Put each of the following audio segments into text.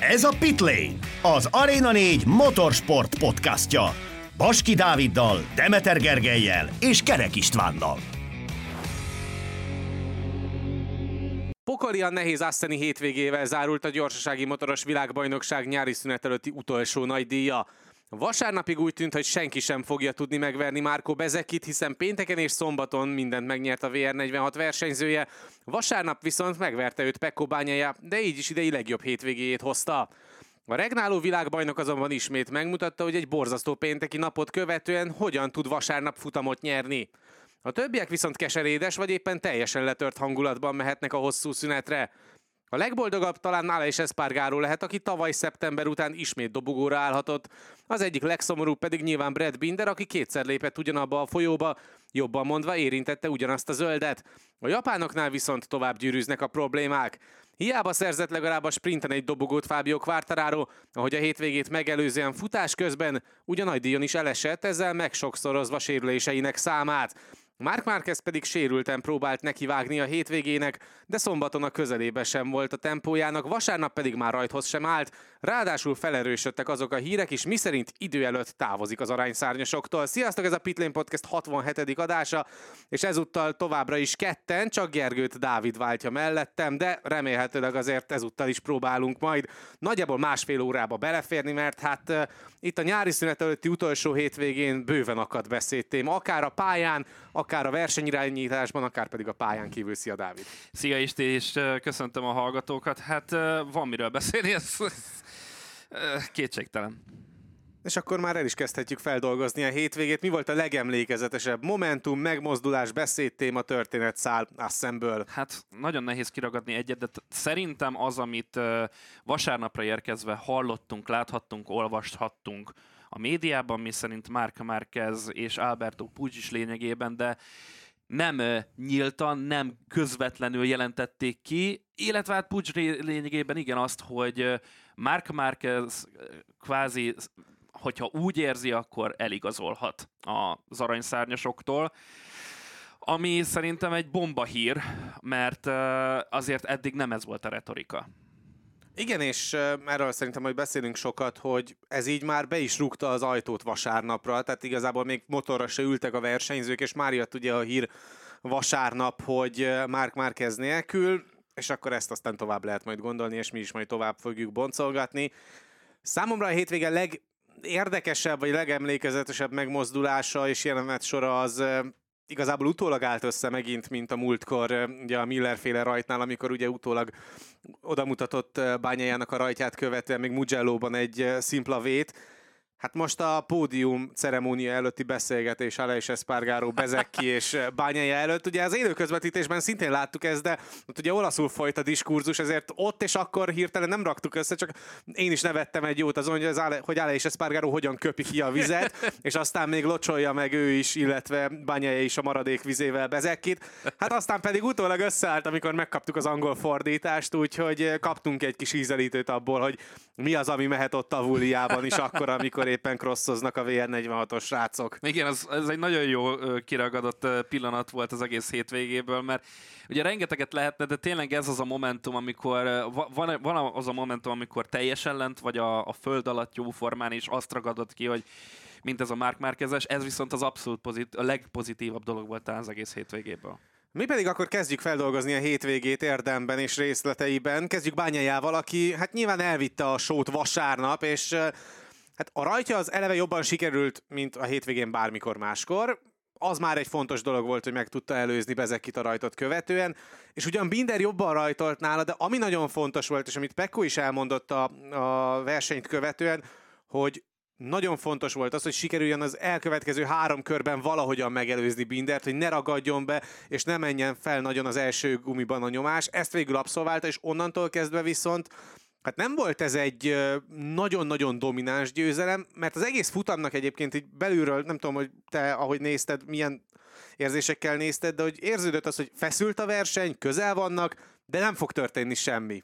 Ez a Pitlane, az Arena 4 motorsport podcastja. Baski Dáviddal, Demeter Gergelyel és Kerek Istvánnal. Pokolian nehéz Aszteni hétvégével zárult a gyorsasági motoros világbajnokság nyári szünet előtti utolsó nagy díja. Vasárnapig úgy tűnt, hogy senki sem fogja tudni megverni Márko Bezekit, hiszen pénteken és szombaton mindent megnyert a VR46 versenyzője. Vasárnap viszont megverte őt Pekko Bányája, de így is idei legjobb hétvégéjét hozta. A regnáló világbajnok azonban ismét megmutatta, hogy egy borzasztó pénteki napot követően hogyan tud vasárnap futamot nyerni. A többiek viszont keserédes vagy éppen teljesen letört hangulatban mehetnek a hosszú szünetre. A legboldogabb talán nála is Espargaró lehet, aki tavaly szeptember után ismét dobogóra állhatott. Az egyik legszomorúbb pedig nyilván Brad Binder, aki kétszer lépett ugyanabba a folyóba, jobban mondva érintette ugyanazt a zöldet. A japánoknál viszont tovább gyűrűznek a problémák. Hiába szerzett legalább a sprinten egy dobogót Fábio Quartararo, ahogy a hétvégét megelőzően futás közben ugyan nagy díjon is elesett, ezzel megsokszorozva sérüléseinek számát. Mark Marquez pedig sérülten próbált nekivágni a hétvégének, de szombaton a közelébe sem volt a tempójának, vasárnap pedig már rajthoz sem állt, ráadásul felerősödtek azok a hírek is, miszerint idő előtt távozik az arányszárnyasoktól. Sziasztok, ez a Pitlane Podcast 67. adása, és ezúttal továbbra is ketten, csak Gergőt Dávid váltja mellettem, de remélhetőleg azért ezúttal is próbálunk majd nagyjából másfél órába beleférni, mert hát uh, itt a nyári szünet előtti utolsó hétvégén bőven akad beszédtém, akár a pályán, akár a versenyirányításban, akár pedig a pályán kívül. Szia, Dávid! Szia Isti, és köszöntöm a hallgatókat. Hát van miről beszélni, ez kétségtelen. És akkor már el is kezdhetjük feldolgozni a hétvégét. Mi volt a legemlékezetesebb momentum, megmozdulás, beszédtéma, történetszál Assemből? Hát nagyon nehéz kiragadni egyet, de szerintem az, amit vasárnapra érkezve hallottunk, láthattunk, olvashattunk a médiában, mi szerint Mark Marquez és Alberto Puig is lényegében, de nem nyíltan, nem közvetlenül jelentették ki, illetve hát Pucs lényegében igen azt, hogy Mark Marquez kvázi, hogyha úgy érzi, akkor eligazolhat az aranyszárnyasoktól ami szerintem egy bomba hír, mert azért eddig nem ez volt a retorika. Igen, és erről szerintem hogy beszélünk sokat, hogy ez így már be is rúgta az ajtót vasárnapra, tehát igazából még motorra se ültek a versenyzők, és már jött ugye a hír vasárnap, hogy Mark Marquez nélkül, és akkor ezt aztán tovább lehet majd gondolni, és mi is majd tovább fogjuk boncolgatni. Számomra a hétvége leg vagy legemlékezetesebb megmozdulása és jelenet sora az igazából utólag állt össze megint, mint a múltkor ugye a Miller-féle rajtnál, amikor ugye utólag odamutatott bányájának a rajtját követően még Mugello-ban egy szimpla vét, Hát most a pódium ceremónia előtti beszélgetés Aleix Espargaró, Bezekki és Bányai előtt. Ugye az élő közvetítésben szintén láttuk ezt, de ott ugye olaszul folyt a diskurzus, ezért ott és akkor hirtelen nem raktuk össze, csak én is nevettem egy jót azon, hogy, az Ale, hogy Aleix Espargaró hogyan köpi ki a vizet, és aztán még locsolja meg ő is, illetve Bányai is a maradék vizével Bezekkit. Hát aztán pedig utólag összeállt, amikor megkaptuk az angol fordítást, úgyhogy kaptunk egy kis ízelítőt abból, hogy mi az, ami mehet ott a Vuliában is akkor, amikor éppen crossoznak a VR46-os srácok. Igen, ez, ez egy nagyon jó kiragadott pillanat volt az egész hétvégéből, mert ugye rengeteget lehetne, de tényleg ez az a momentum, amikor van, van az a momentum, amikor teljesen lent vagy a, a föld alatt jó formán, és azt ragadott ki, hogy mint ez a Mark Márkezes, ez viszont az abszolút pozit, a legpozitívabb dolog volt az egész hétvégéből. Mi pedig akkor kezdjük feldolgozni a hétvégét érdemben és részleteiben. Kezdjük Bányájával, aki hát nyilván elvitte a sót vasárnap, és Hát a rajtja az eleve jobban sikerült, mint a hétvégén bármikor máskor. Az már egy fontos dolog volt, hogy meg tudta előzni Bezekit a rajtot követően, és ugyan Binder jobban rajtolt nála, de ami nagyon fontos volt, és amit Pekko is elmondott a, a versenyt követően, hogy nagyon fontos volt az, hogy sikerüljön az elkövetkező három körben valahogyan megelőzni Bindert, hogy ne ragadjon be, és ne menjen fel nagyon az első gumiban a nyomás. Ezt végül abszolválta, és onnantól kezdve viszont Hát nem volt ez egy nagyon-nagyon domináns győzelem, mert az egész futamnak egyébként így belülről, nem tudom, hogy te, ahogy nézted, milyen érzésekkel nézted, de hogy érződött az, hogy feszült a verseny, közel vannak, de nem fog történni semmi.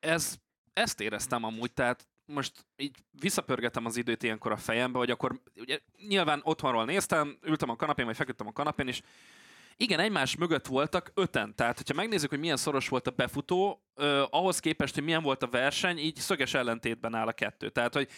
Ez, ezt éreztem amúgy, tehát most így visszapörgetem az időt ilyenkor a fejembe, hogy akkor ugye nyilván otthonról néztem, ültem a kanapén, vagy feküdtem a kanapén, és Igen, egymás mögött voltak öten. Tehát, hogyha megnézzük, hogy milyen szoros volt a befutó, eh, ahhoz képest, hogy milyen volt a verseny, így szöges ellentétben áll a kettő. Tehát, hogy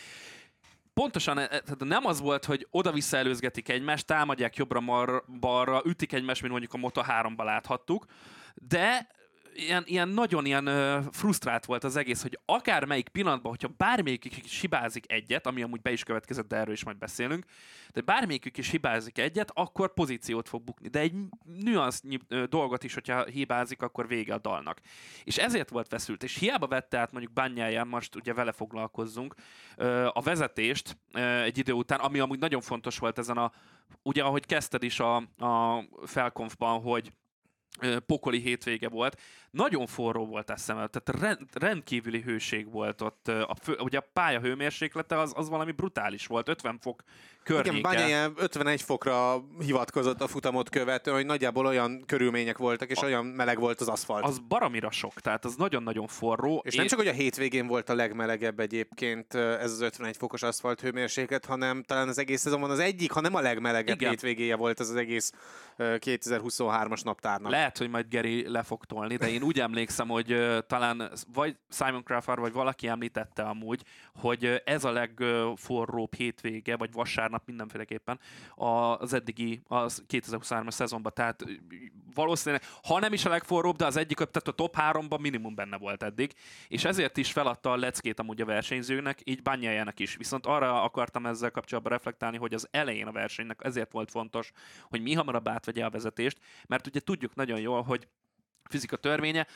pontosan tehát nem az volt, hogy oda-vissza előzgetik egymást, támadják jobbra-balra, ütik egymást, mint mondjuk a Moto 3-ba láthattuk, de ilyen, ilyen nagyon ilyen uh, frusztrált volt az egész, hogy akár melyik pillanatban, hogyha bármelyikük is hibázik egyet, ami amúgy be is következett, de erről is majd beszélünk, de bármelyikük is hibázik egyet, akkor pozíciót fog bukni. De egy nüansznyi uh, dolgot is, hogyha hibázik, akkor vége a dalnak. És ezért volt feszült, és hiába vette át mondjuk bányáján, most ugye vele foglalkozzunk, uh, a vezetést uh, egy idő után, ami amúgy nagyon fontos volt ezen a, ugye ahogy kezdted is a, a felkonfban, hogy pokoli hétvége volt. Nagyon forró volt eszem, tehát rend, rendkívüli hőség volt ott. A fő, ugye a pálya hőmérséklete az, az valami brutális volt, 50 fok környéke. Igen, Bányai 51 fokra hivatkozott a futamot követően, hogy nagyjából olyan körülmények voltak, és a, olyan meleg volt az aszfalt. Az baramira sok, tehát az nagyon-nagyon forró. És én... nem csak, hogy a hétvégén volt a legmelegebb egyébként ez az 51 fokos aszfalt hőmérséklet, hanem talán az egész szezonban az egyik, ha nem a legmelegebb Igen. hétvégéje volt ez az egész 2023-as naptárnak. Lehet, hogy majd Geri le fog tolni, de én úgy emlékszem, hogy talán vagy Simon Crawford, vagy valaki említette amúgy, hogy ez a legforróbb hétvége, vagy vasárnap mindenféleképpen az eddigi, az 2023-as szezonban. Tehát valószínűleg, ha nem is a legforróbb, de az egyik, tehát a top 3-ban minimum benne volt eddig, és ezért is feladta a leckét amúgy a versenyzőnek, így bányájának is. Viszont arra akartam ezzel kapcsolatban reflektálni, hogy az elején a versenynek ezért volt fontos, hogy mi hamarabb átvegye a vezetést, mert ugye tudjuk nagyon jól, hogy fizika törvénye,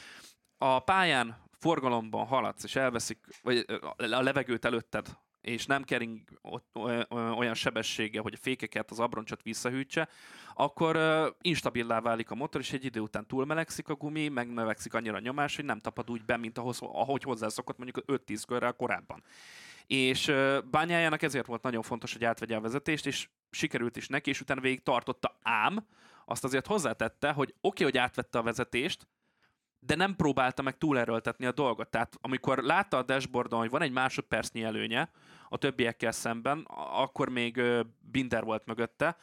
a pályán forgalomban haladsz, és elveszik, vagy a levegőt előtted, és nem kering olyan sebessége, hogy a fékeket, az abroncsot visszahűtse, akkor instabilá válik a motor, és egy idő után túlmelegszik a gumi, megnövekszik annyira a nyomás, hogy nem tapad úgy be, mint ahhoz, ahogy hozzászokott mondjuk 5-10 körrel korábban. És bányájának ezért volt nagyon fontos, hogy átvegye a vezetést, és sikerült is neki, és utána végig tartotta, ám azt azért hozzátette, hogy oké, okay, hogy átvette a vezetést, de nem próbálta meg túlerőltetni a dolgot. Tehát amikor látta a dashboardon, hogy van egy másodpercnyi előnye a többiekkel szemben, akkor még Binder volt mögötte,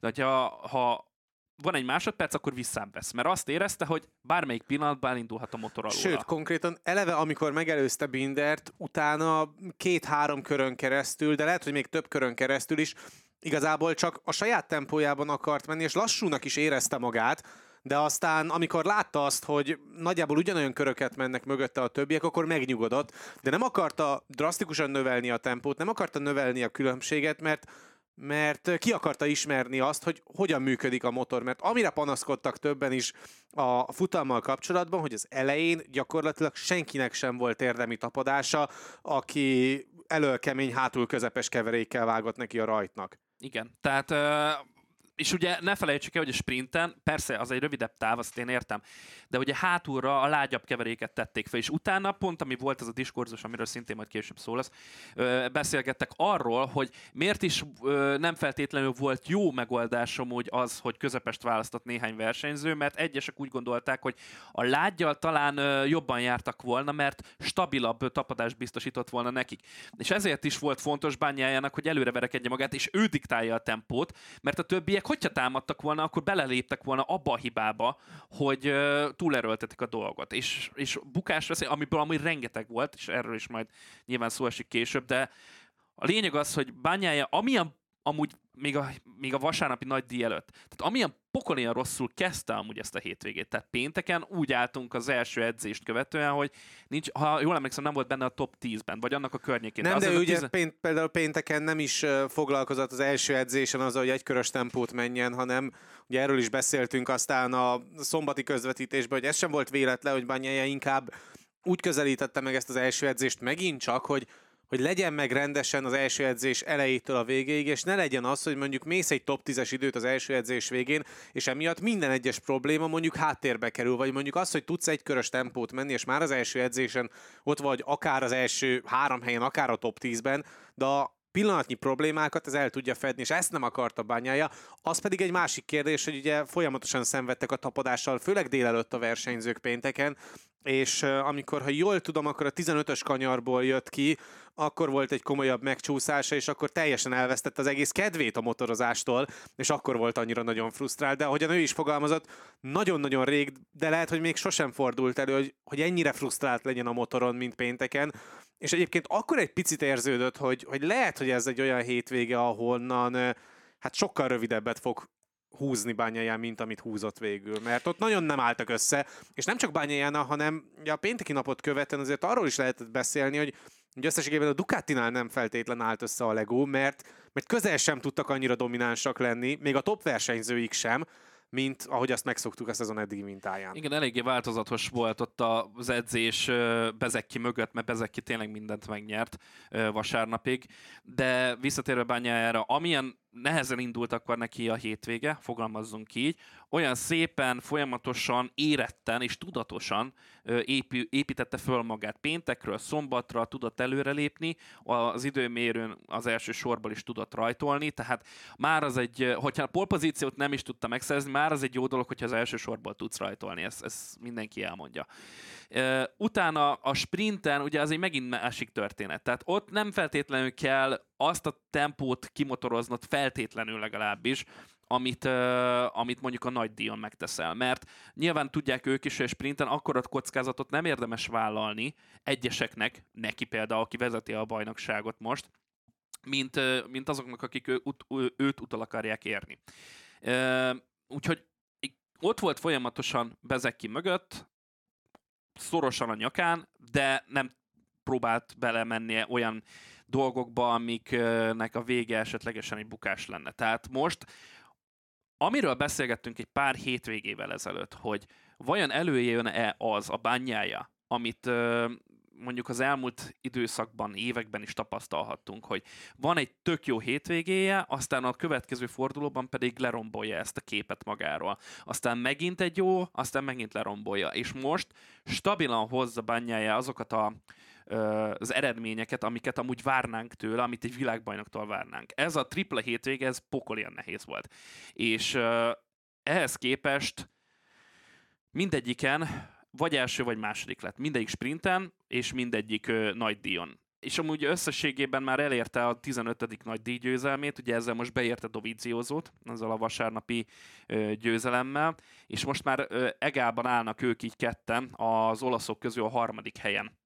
de ha, ha van egy másodperc, akkor vesz. Mert azt érezte, hogy bármelyik pillanatban elindulhat a motor alól. Sőt, konkrétan eleve, amikor megelőzte Bindert, utána két-három körön keresztül, de lehet, hogy még több körön keresztül is, igazából csak a saját tempójában akart menni, és lassúnak is érezte magát, de aztán amikor látta azt, hogy nagyjából ugyanolyan köröket mennek mögötte a többiek, akkor megnyugodott, de nem akarta drasztikusan növelni a tempót, nem akarta növelni a különbséget, mert mert ki akarta ismerni azt, hogy hogyan működik a motor, mert amire panaszkodtak többen is a futammal kapcsolatban, hogy az elején gyakorlatilag senkinek sem volt érdemi tapadása, aki elől kemény, hátul közepes keverékkel vágott neki a rajtnak. Igen, tehát és ugye ne felejtsük el, hogy a sprinten, persze az egy rövidebb táv, azt én értem, de ugye hátulra a lágyabb keveréket tették fel, és utána pont, ami volt ez a diskurzus, amiről szintén majd később szó lesz, beszélgettek arról, hogy miért is nem feltétlenül volt jó megoldás amúgy az, hogy közepest választott néhány versenyző, mert egyesek úgy gondolták, hogy a lágyjal talán jobban jártak volna, mert stabilabb tapadást biztosított volna nekik. És ezért is volt fontos bányájának, hogy előre verekedje magát, és ő diktálja a tempót, mert a többiek hogyha támadtak volna, akkor beleléptek volna abba a hibába, hogy uh, túlerőltetik a dolgot. És, és bukás veszély, amiből amúgy rengeteg volt, és erről is majd nyilván szó esik később, de a lényeg az, hogy bányája, amilyen amúgy még a, még a vasárnapi nagy díj előtt. Tehát amilyen pokolian rosszul kezdte amúgy ezt a hétvégét. Tehát pénteken úgy álltunk az első edzést követően, hogy nincs, ha jól emlékszem, nem volt benne a top 10-ben, vagy annak a környékén. Nem, de, de ugye tiz... pént, például pénteken nem is foglalkozott az első edzésen az, hogy egy körös tempót menjen, hanem ugye erről is beszéltünk aztán a szombati közvetítésben, hogy ez sem volt véletlen, hogy Banyaja inkább úgy közelítette meg ezt az első edzést megint csak, hogy hogy legyen meg rendesen az első edzés elejétől a végéig, és ne legyen az, hogy mondjuk mész egy top 10-es időt az első edzés végén, és emiatt minden egyes probléma mondjuk háttérbe kerül, vagy mondjuk az, hogy tudsz egy körös tempót menni, és már az első edzésen ott vagy akár az első három helyen, akár a top 10-ben, de pillanatnyi problémákat ez el tudja fedni, és ezt nem akarta bányája. Az pedig egy másik kérdés, hogy ugye folyamatosan szenvedtek a tapadással, főleg délelőtt a versenyzők pénteken, és amikor, ha jól tudom, akkor a 15-ös kanyarból jött ki, akkor volt egy komolyabb megcsúszása, és akkor teljesen elvesztette az egész kedvét a motorozástól, és akkor volt annyira nagyon frusztrált. De ahogyan ő is fogalmazott, nagyon-nagyon rég, de lehet, hogy még sosem fordult elő, hogy, hogy ennyire frusztrált legyen a motoron, mint pénteken. És egyébként akkor egy picit érződött, hogy, hogy lehet, hogy ez egy olyan hétvége, ahonnan hát sokkal rövidebbet fog húzni bányáján, mint amit húzott végül. Mert ott nagyon nem álltak össze, és nem csak bányáján, hanem a pénteki napot követően azért arról is lehetett beszélni, hogy hogy összességében a Ducatinál nem feltétlen állt össze a Lego, mert, mert közel sem tudtak annyira dominánsak lenni, még a top versenyzőik sem, mint ahogy azt megszoktuk a szezon eddigi mintáján. Igen, eléggé változatos volt ott az edzés Bezekki mögött, mert Bezekki tényleg mindent megnyert vasárnapig, de visszatérve bányájára, amilyen nehezen indult akkor neki a hétvége, fogalmazzunk így, olyan szépen, folyamatosan, éretten és tudatosan építette föl magát. Péntekről szombatra tudott előrelépni, az időmérőn az első sorból is tudott rajtolni, tehát már az egy, hogyha a polpozíciót nem is tudta megszerzni, már az egy jó dolog, hogyha az első sorból tudsz rajtolni, ezt, ezt mindenki elmondja. Utána a sprinten ugye az egy megint másik történet. Tehát ott nem feltétlenül kell azt a tempót kimotoroznod feltétlenül legalábbis, amit, uh, amit mondjuk a nagy díjon megteszel. Mert nyilván tudják ők is, hogy sprinten akkorat kockázatot nem érdemes vállalni egyeseknek, neki például, aki vezeti a bajnokságot most, mint, uh, mint azoknak, akik ő, ut, őt utol akarják érni. Uh, úgyhogy ott volt folyamatosan Bezeki mögött, szorosan a nyakán, de nem próbált belemenni olyan dolgokba, amiknek a vége esetlegesen egy bukás lenne. Tehát most, amiről beszélgettünk egy pár hétvégével ezelőtt, hogy vajon előjön-e az a bányája, amit mondjuk az elmúlt időszakban, években is tapasztalhattunk, hogy van egy tök jó hétvégéje, aztán a következő fordulóban pedig lerombolja ezt a képet magáról. Aztán megint egy jó, aztán megint lerombolja. És most stabilan hozza bányája azokat a, az eredményeket, amiket amúgy várnánk tőle, amit egy világbajnoktól várnánk. Ez a tripla hétvége, ez pokolian nehéz volt. És ehhez képest mindegyiken vagy első, vagy második lett. Mindegyik sprinten, és mindegyik ö, nagy díjon. És amúgy összességében már elérte a 15. nagy díjgyőzelmét, ugye ezzel most beérte Doviziózót, ezzel a vasárnapi ö, győzelemmel, és most már ö, egában állnak ők így ketten az olaszok közül a harmadik helyen,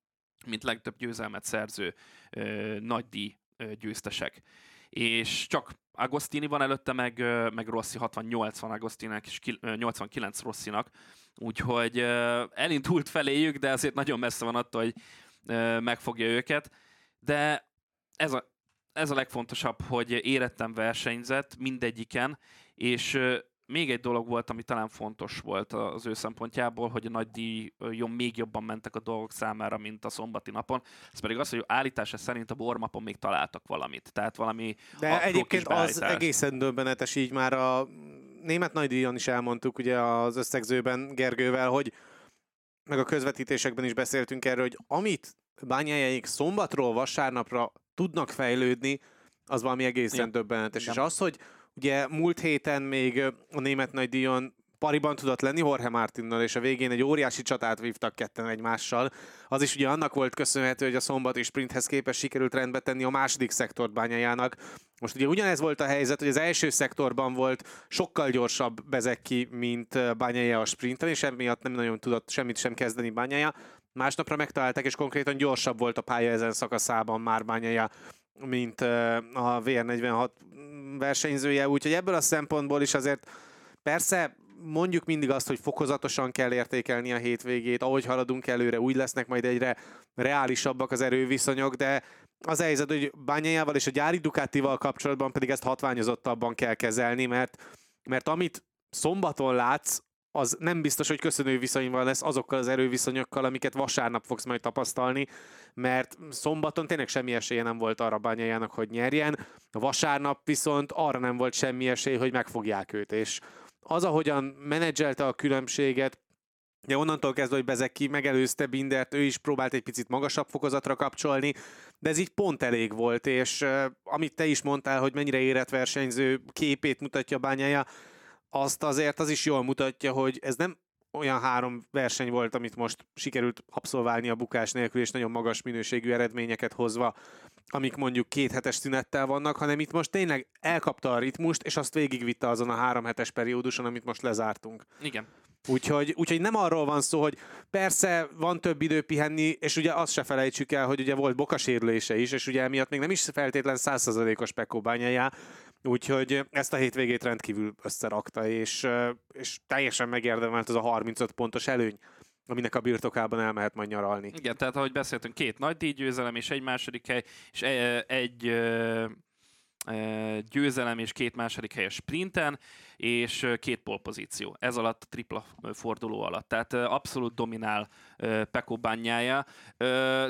mint legtöbb győzelmet szerző ö, nagy díj ö, győztesek. És csak Agostini van előtte, meg, meg Rossi 68 van Agostininek, és 89 Rossinak, Úgyhogy elindult feléjük, de azért nagyon messze van attól, hogy megfogja őket. De ez a, ez a legfontosabb, hogy érettem versenyzett mindegyiken, és még egy dolog volt, ami talán fontos volt az ő szempontjából, hogy a nagy díjon még jobban mentek a dolgok számára, mint a szombati napon. Ez pedig az, hogy állítása szerint a bormapon még találtak valamit. Tehát valami De egyébként az egészen döbbenetes, így már a német nagydíjon is elmondtuk ugye az összegzőben Gergővel, hogy meg a közvetítésekben is beszéltünk erről, hogy amit bányájaik szombatról vasárnapra tudnak fejlődni, az valami egészen ja. döbbenetes. Ja. És az, hogy ugye múlt héten még a német nagydíjon pariban tudott lenni Jorge Martinnal, és a végén egy óriási csatát vívtak ketten egymással. Az is ugye annak volt köszönhető, hogy a szombati sprinthez képest sikerült rendbe tenni a második szektort bányájának. Most ugye ugyanez volt a helyzet, hogy az első szektorban volt sokkal gyorsabb Bezeki, mint bányája a sprinten, és emiatt nem nagyon tudott semmit sem kezdeni bányája. Másnapra megtalálták, és konkrétan gyorsabb volt a pálya ezen szakaszában már bányája, mint a VR46 versenyzője, úgyhogy ebből a szempontból is azért persze mondjuk mindig azt, hogy fokozatosan kell értékelni a hétvégét, ahogy haladunk előre, úgy lesznek majd egyre reálisabbak az erőviszonyok, de az helyzet, hogy Bányájával és a gyári Ducatival kapcsolatban pedig ezt hatványozottabban kell kezelni, mert, mert amit szombaton látsz, az nem biztos, hogy köszönő viszonyban lesz azokkal az erőviszonyokkal, amiket vasárnap fogsz majd tapasztalni, mert szombaton tényleg semmi esélye nem volt arra bányájának, hogy nyerjen, vasárnap viszont arra nem volt semmi esély, hogy megfogják őt, és az, ahogyan menedzselte a különbséget, Ja, onnantól kezdve, hogy Bezeki megelőzte Bindert, ő is próbált egy picit magasabb fokozatra kapcsolni, de ez így pont elég volt, és uh, amit te is mondtál, hogy mennyire érett versenyző képét mutatja bányája, azt azért az is jól mutatja, hogy ez nem olyan három verseny volt, amit most sikerült abszolválni a bukás nélkül, és nagyon magas minőségű eredményeket hozva, amik mondjuk két hetes szünettel vannak, hanem itt most tényleg elkapta a ritmust, és azt végigvitte azon a három hetes perióduson, amit most lezártunk. Igen. Úgyhogy, úgyhogy nem arról van szó, hogy persze van több idő pihenni, és ugye azt se felejtsük el, hogy ugye volt bokasérülése is, és ugye emiatt még nem is feltétlen százszerzalékos Pekó bányájá, úgyhogy ezt a hétvégét rendkívül összerakta, és, és teljesen megérdemelt az a 35 pontos előny aminek a birtokában elmehet majd nyaralni. Igen, tehát ahogy beszéltünk, két nagy díjgyőzelem és egy második hely, és egy, egy győzelem és két második helyes sprinten, és két polpozíció. Ez alatt a tripla forduló alatt. Tehát abszolút dominál Peko bányája,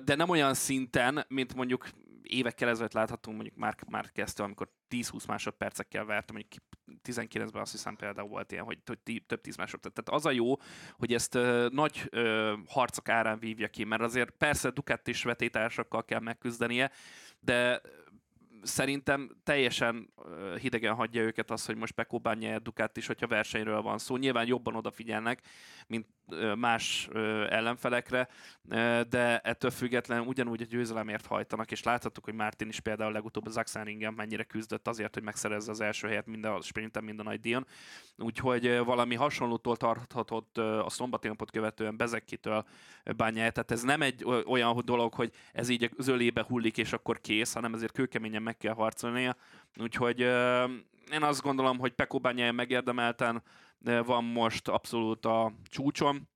de nem olyan szinten, mint mondjuk évekkel ezelőtt láthatunk, mondjuk már, már kezdte, amikor 10-20 másodpercekkel vert, mondjuk 19-ben azt hiszem például volt ilyen, hogy több 10 másodperc. Tehát az a jó, hogy ezt uh, nagy uh, harcok árán vívja ki, mert azért persze Ducati is vetétársakkal kell megküzdenie, de szerintem teljesen hidegen hagyja őket az, hogy most Pekóbán nyer Ducati is, hogyha versenyről van szó. Nyilván jobban odafigyelnek, mint más ellenfelekre, de ettől függetlenül ugyanúgy a győzelemért hajtanak, és láthattuk, hogy Martin is például legutóbb az Axelringen mennyire küzdött azért, hogy megszerezze az első helyet mind a sprinten, mind a nagy díjon. Úgyhogy valami hasonlótól tarthatott a szombati napot követően Bezekkitől bányája. Tehát ez nem egy olyan dolog, hogy ez így a zölébe hullik, és akkor kész, hanem ezért kőkeményen meg kell harcolnia. Úgyhogy én azt gondolom, hogy Pekó bányája megérdemelten van most abszolút a csúcson,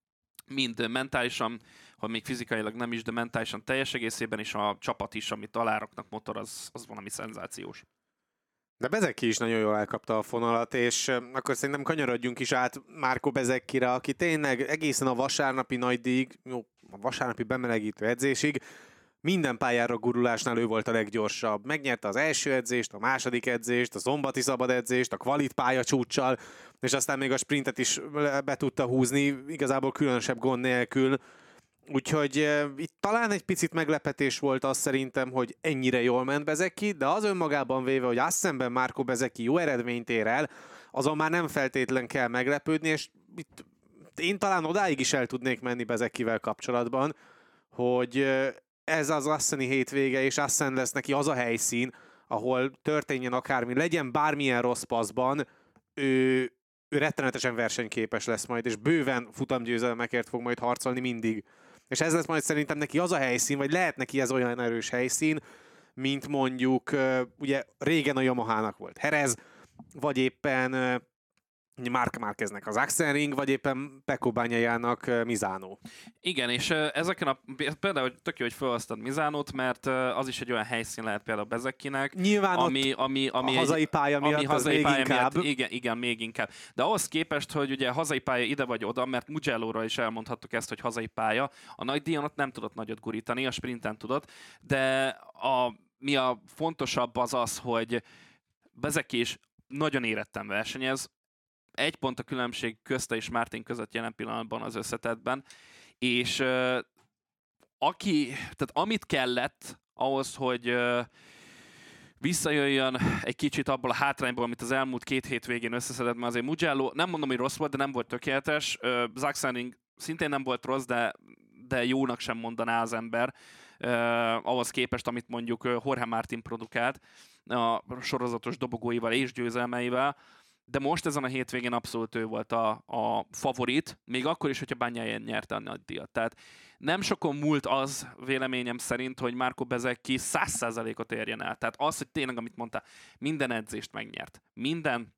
mind mentálisan, ha még fizikailag nem is, de mentálisan teljes egészében, és a csapat is, amit aláraknak motor, az, az valami szenzációs. De Bezeki is nagyon jól elkapta a fonalat, és akkor szerintem kanyarodjunk is át Márko Bezekire, aki tényleg egészen a vasárnapi nagy díj, jó, a vasárnapi bemelegítő edzésig minden pályára gurulásnál ő volt a leggyorsabb. Megnyerte az első edzést, a második edzést, a zombati szabad edzést, a kvalit pálya csúccsal, és aztán még a sprintet is be tudta húzni, igazából különösebb gond nélkül. Úgyhogy uh, itt talán egy picit meglepetés volt az szerintem, hogy ennyire jól ment Bezeki, de az önmagában véve, hogy azt szemben Márko Bezeki jó eredményt ér el, azon már nem feltétlen kell meglepődni, és itt én talán odáig is el tudnék menni Bezekivel kapcsolatban, hogy ez az Asseni hétvége, és Assen lesz neki az a helyszín, ahol történjen akármi, legyen bármilyen rossz paszban, ő, ő rettenetesen versenyképes lesz majd, és bőven futamgyőzelmekért fog majd harcolni mindig. És ez lesz majd szerintem neki az a helyszín, vagy lehet neki ez olyan erős helyszín, mint mondjuk ugye régen a Yamaha-nak volt Herez, vagy éppen Mark Márkeznek az Axelring, vagy éppen Peko Bányájának Mizánó. Igen, és ezeken a, például tök jó, hogy felhoztad Mizánót, mert az is egy olyan helyszín lehet például Bezekinek, Nyilván ami, ami, ami a hazai pálya miatt ami hazai még pálya inkább. Miatt, igen, igen, még inkább. De ahhoz képest, hogy ugye hazai pálya ide vagy oda, mert mugello is elmondhattuk ezt, hogy hazai pálya, a nagy díjon ott nem tudott nagyot gurítani, a sprinten tudott, de a, mi a fontosabb az az, hogy Bezeki is nagyon éretten versenyez, egy pont a különbség közte és Martin között jelen pillanatban az összetetben, és aki, tehát amit kellett ahhoz, hogy uh, visszajöjjön egy kicsit abból a hátrányból, amit az elmúlt két hét végén összeszedett, mert azért Mugello, nem mondom, hogy rossz volt, de nem volt tökéletes. Uh, Zaxaning szintén nem volt rossz, de, de jónak sem mondaná az ember. Uh, ahhoz képest, amit mondjuk Jorge Martin produkált a sorozatos dobogóival és győzelmeivel de most ezen a hétvégén abszolút ő volt a, a favorit, még akkor is, hogyha Bányáján nyerte a nagy díjat. Tehát nem sokon múlt az, véleményem szerint, hogy Márko Bezeki 100%-ot érjen el. Tehát az, hogy tényleg, amit mondta, minden edzést megnyert. Minden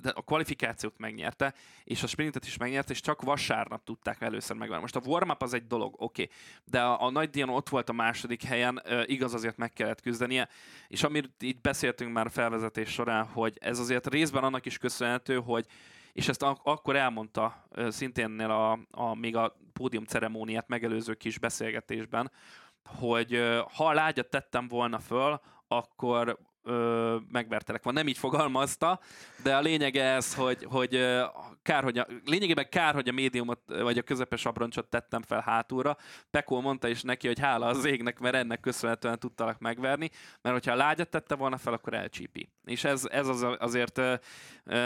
de a kvalifikációt megnyerte, és a sprintet is megnyerte, és csak vasárnap tudták először megvenni. Most a warm az egy dolog, oké, okay. de a, a nagy díjon ott volt a második helyen, igaz azért meg kellett küzdenie, és amit így beszéltünk már felvezetés során, hogy ez azért részben annak is köszönhető, hogy és ezt ak- akkor elmondta szintén a, a, még a pódium ceremóniát megelőző kis beszélgetésben, hogy ha a lágyat tettem volna föl, akkor ö, megvertelek van. Nem így fogalmazta, de a lényege ez, hogy, hogy kár, hogy a, lényegében kár, hogy a médiumot, vagy a közepes abroncsot tettem fel hátulra. Pekó mondta is neki, hogy hála az égnek, mert ennek köszönhetően tudtalak megverni, mert hogyha a lágyat tette volna fel, akkor elcsípi. És ez, ez az azért ö, ö,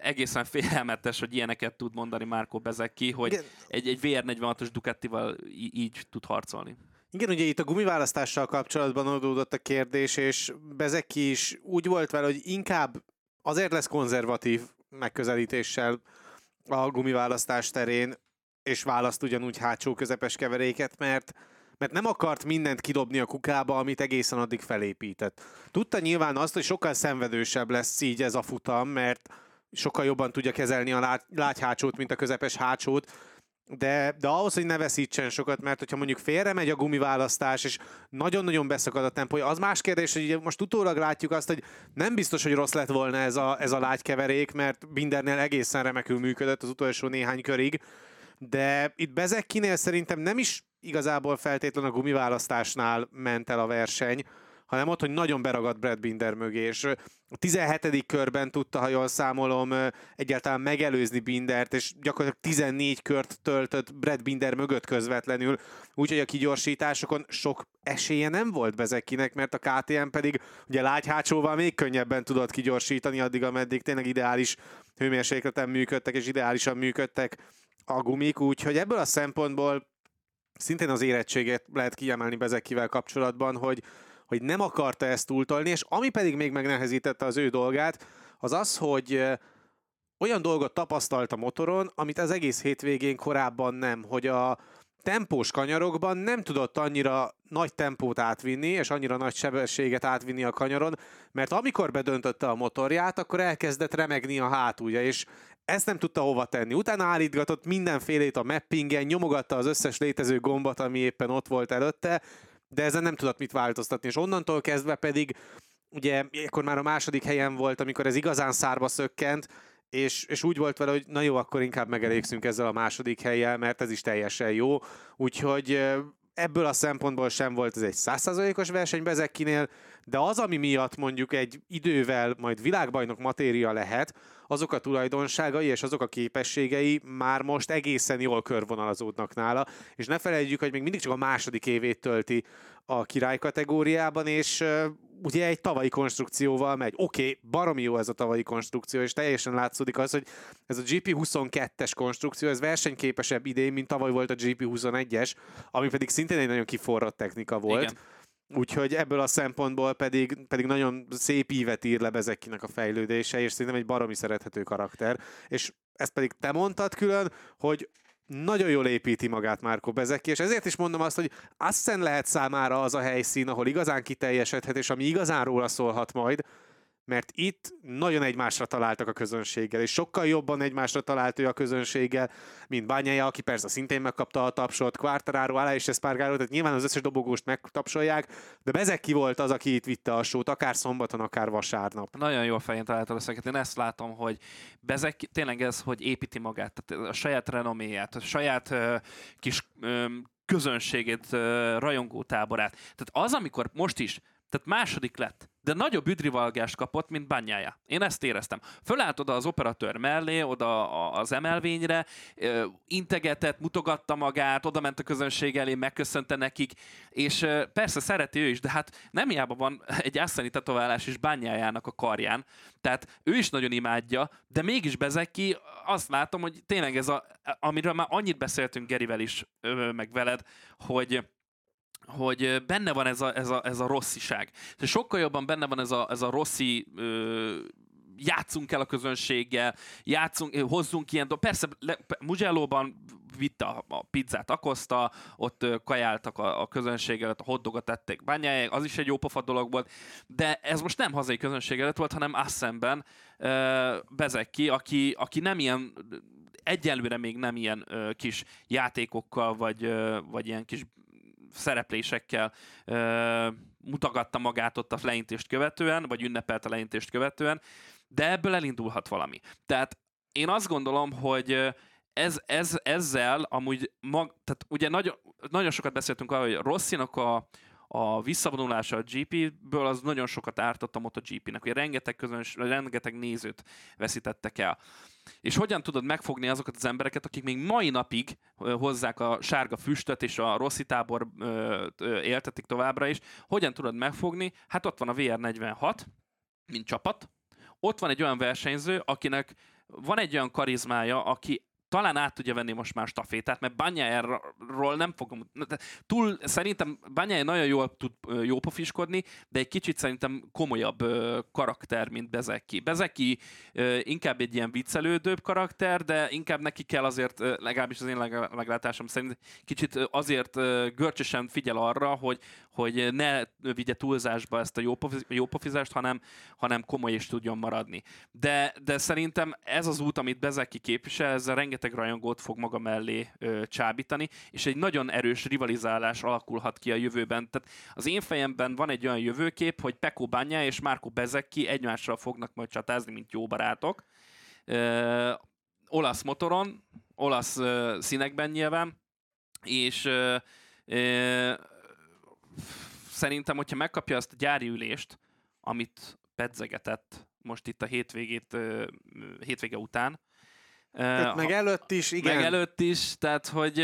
egészen félelmetes, hogy ilyeneket tud mondani Márkó Bezeki, hogy egy, egy VR46-os Ducatival így tud harcolni. Igen, ugye itt a gumiválasztással kapcsolatban adódott a kérdés, és Bezeki is úgy volt vele, hogy inkább azért lesz konzervatív megközelítéssel a gumiválasztás terén, és választ ugyanúgy hátsó közepes keveréket, mert mert nem akart mindent kidobni a kukába, amit egészen addig felépített. Tudta nyilván azt, hogy sokkal szenvedősebb lesz így ez a futam, mert sokkal jobban tudja kezelni a lágyhátsót, mint a közepes hátsót, de, de ahhoz, hogy ne veszítsen sokat, mert hogyha mondjuk félre megy a gumiválasztás, és nagyon-nagyon beszakad a tempója, az más kérdés, hogy most utólag látjuk azt, hogy nem biztos, hogy rossz lett volna ez a, ez a lágykeverék, mert mindennél egészen remekül működött az utolsó néhány körig, de itt Bezekkinél szerintem nem is igazából feltétlen a gumiválasztásnál ment el a verseny, hanem ott, hogy nagyon beragadt Brad Binder mögé, és a 17. körben tudta, ha jól számolom, egyáltalán megelőzni Bindert, és gyakorlatilag 14 kört töltött Brad Binder mögött közvetlenül, úgyhogy a kigyorsításokon sok esélye nem volt Bezekinek, mert a KTM pedig ugye lágyhácsóval még könnyebben tudott kigyorsítani addig, ameddig tényleg ideális hőmérsékleten működtek, és ideálisan működtek a gumik, úgyhogy ebből a szempontból szintén az érettséget lehet kiemelni Bezekivel kapcsolatban, hogy hogy nem akarta ezt túltolni, és ami pedig még megnehezítette az ő dolgát, az az, hogy olyan dolgot tapasztalt a motoron, amit az egész hétvégén korábban nem, hogy a tempós kanyarokban nem tudott annyira nagy tempót átvinni, és annyira nagy sebességet átvinni a kanyaron, mert amikor bedöntötte a motorját, akkor elkezdett remegni a hátulja, és ezt nem tudta hova tenni. Utána állítgatott mindenfélét a mappingen, nyomogatta az összes létező gombot, ami éppen ott volt előtte, de ezen nem tudott mit változtatni, és onnantól kezdve pedig ugye akkor már a második helyen volt, amikor ez igazán szárba szökkent, és, és úgy volt vele, hogy na jó, akkor inkább megelégszünk ezzel a második helyjel, mert ez is teljesen jó. Úgyhogy ebből a szempontból sem volt ez egy százszázalékos verseny Bezekinél, de az, ami miatt mondjuk egy idővel majd világbajnok matéria lehet, azok a tulajdonságai és azok a képességei már most egészen jól körvonalazódnak nála, és ne felejtjük, hogy még mindig csak a második évét tölti a király kategóriában, és ugye egy tavalyi konstrukcióval megy. Oké, okay, baromi jó ez a tavalyi konstrukció, és teljesen látszódik az, hogy ez a GP22-es konstrukció, ez versenyképesebb idén, mint tavaly volt a GP21-es, ami pedig szintén egy nagyon kiforrott technika volt. Igen. Úgyhogy ebből a szempontból pedig, pedig nagyon szép ívet ír le Bezekinek a fejlődése, és szerintem egy baromi szerethető karakter. És ezt pedig te mondtad külön, hogy nagyon jól építi magát Márko Bezeki, és ezért is mondom azt, hogy Assen lehet számára az a helyszín, ahol igazán kiteljesedhet, és ami igazán róla szólhat majd, mert itt nagyon egymásra találtak a közönséggel, és sokkal jobban egymásra talált ő a közönséggel, mint Bányája, aki persze szintén megkapta a tapsot, Quartararo, Alá és Espargaro, tehát nyilván az összes dobogóst megtapsolják, de Bezeki volt az, aki itt vitte a sót, akár szombaton, akár vasárnap. Nagyon jó fején találtad összeget. Én ezt látom, hogy Bezeki tényleg ez, hogy építi magát, tehát a saját renoméját, a saját uh, kis uh, közönségét, uh, rajongó táborát. Tehát az, amikor most is, tehát második lett, de nagyobb üdrivalgást kapott, mint bányája. Én ezt éreztem. Fölállt oda az operatőr mellé, oda az emelvényre, integetett, mutogatta magát, oda ment a közönség elé, megköszönte nekik, és persze szereti ő is, de hát nem hiába van egy asszani tetoválás is bányájának a karján, tehát ő is nagyon imádja, de mégis Bezeki, azt látom, hogy tényleg ez a, amiről már annyit beszéltünk Gerivel is, meg veled, hogy hogy benne van ez a, ez a, ez a rossziság. És sokkal jobban benne van ez a, ez a rosszi ö, játszunk el a közönséggel, játszunk, hozzunk ilyen dolgokat. Persze Mugello-ban vitte a, pizzát, akozta, ott kajáltak a, a közönség előtt, a hotdogot tették bányáják, az is egy jó pofa dolog volt, de ez most nem hazai közönség előtt volt, hanem Assemben Bezeki, aki, aki nem ilyen egyelőre még nem ilyen uh, kis játékokkal, vagy, uh, vagy ilyen kis szereplésekkel ö, mutagatta magát ott a leintést követően, vagy ünnepelt a leintést követően, de ebből elindulhat valami. Tehát én azt gondolom, hogy ez, ez, ezzel amúgy mag, tehát ugye nagyon, nagyon sokat beszéltünk arról, hogy Rosszinak a, a visszavonulása a GP-ből az nagyon sokat ártott a MotoGP-nek, hogy rengeteg közöns, rengeteg nézőt veszítettek el. És hogyan tudod megfogni azokat az embereket, akik még mai napig hozzák a sárga füstöt, és a Rossi tábor éltetik továbbra is, hogyan tudod megfogni? Hát ott van a VR46, mint csapat, ott van egy olyan versenyző, akinek van egy olyan karizmája, aki talán át tudja venni most már stafétát, mert Banyájáról nem fogom... Túl, szerintem Banyája nagyon jól tud jó pofiskodni, de egy kicsit szerintem komolyabb karakter, mint Bezeki. Bezeki inkább egy ilyen viccelődőbb karakter, de inkább neki kell azért, legalábbis az én meglátásom szerint, kicsit azért görcsösen figyel arra, hogy, hogy ne vigye túlzásba ezt a jó, jó pofizást, hanem, hanem komoly is tudjon maradni. De, de szerintem ez az út, amit Bezeki képvisel, ezzel rengeteg rajongót fog maga mellé ö, csábítani, és egy nagyon erős rivalizálás alakulhat ki a jövőben. Tehát az én fejemben van egy olyan jövőkép, hogy Peko Banya és Márko Bezeki egymással fognak majd csatázni, mint jó barátok. Ö, olasz motoron, olasz ö, színekben nyilván, és ö, ö, szerintem, hogyha megkapja azt a gyári ülést, amit pedzegetett most itt a hétvégét, hétvége után. Tehát meg előtt is, igen. Meg előtt is, tehát hogy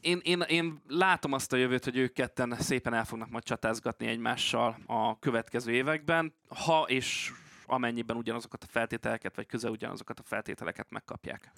én, én, én látom azt a jövőt, hogy ők ketten szépen el fognak majd csatázgatni egymással a következő években, ha és amennyiben ugyanazokat a feltételeket, vagy közel ugyanazokat a feltételeket megkapják.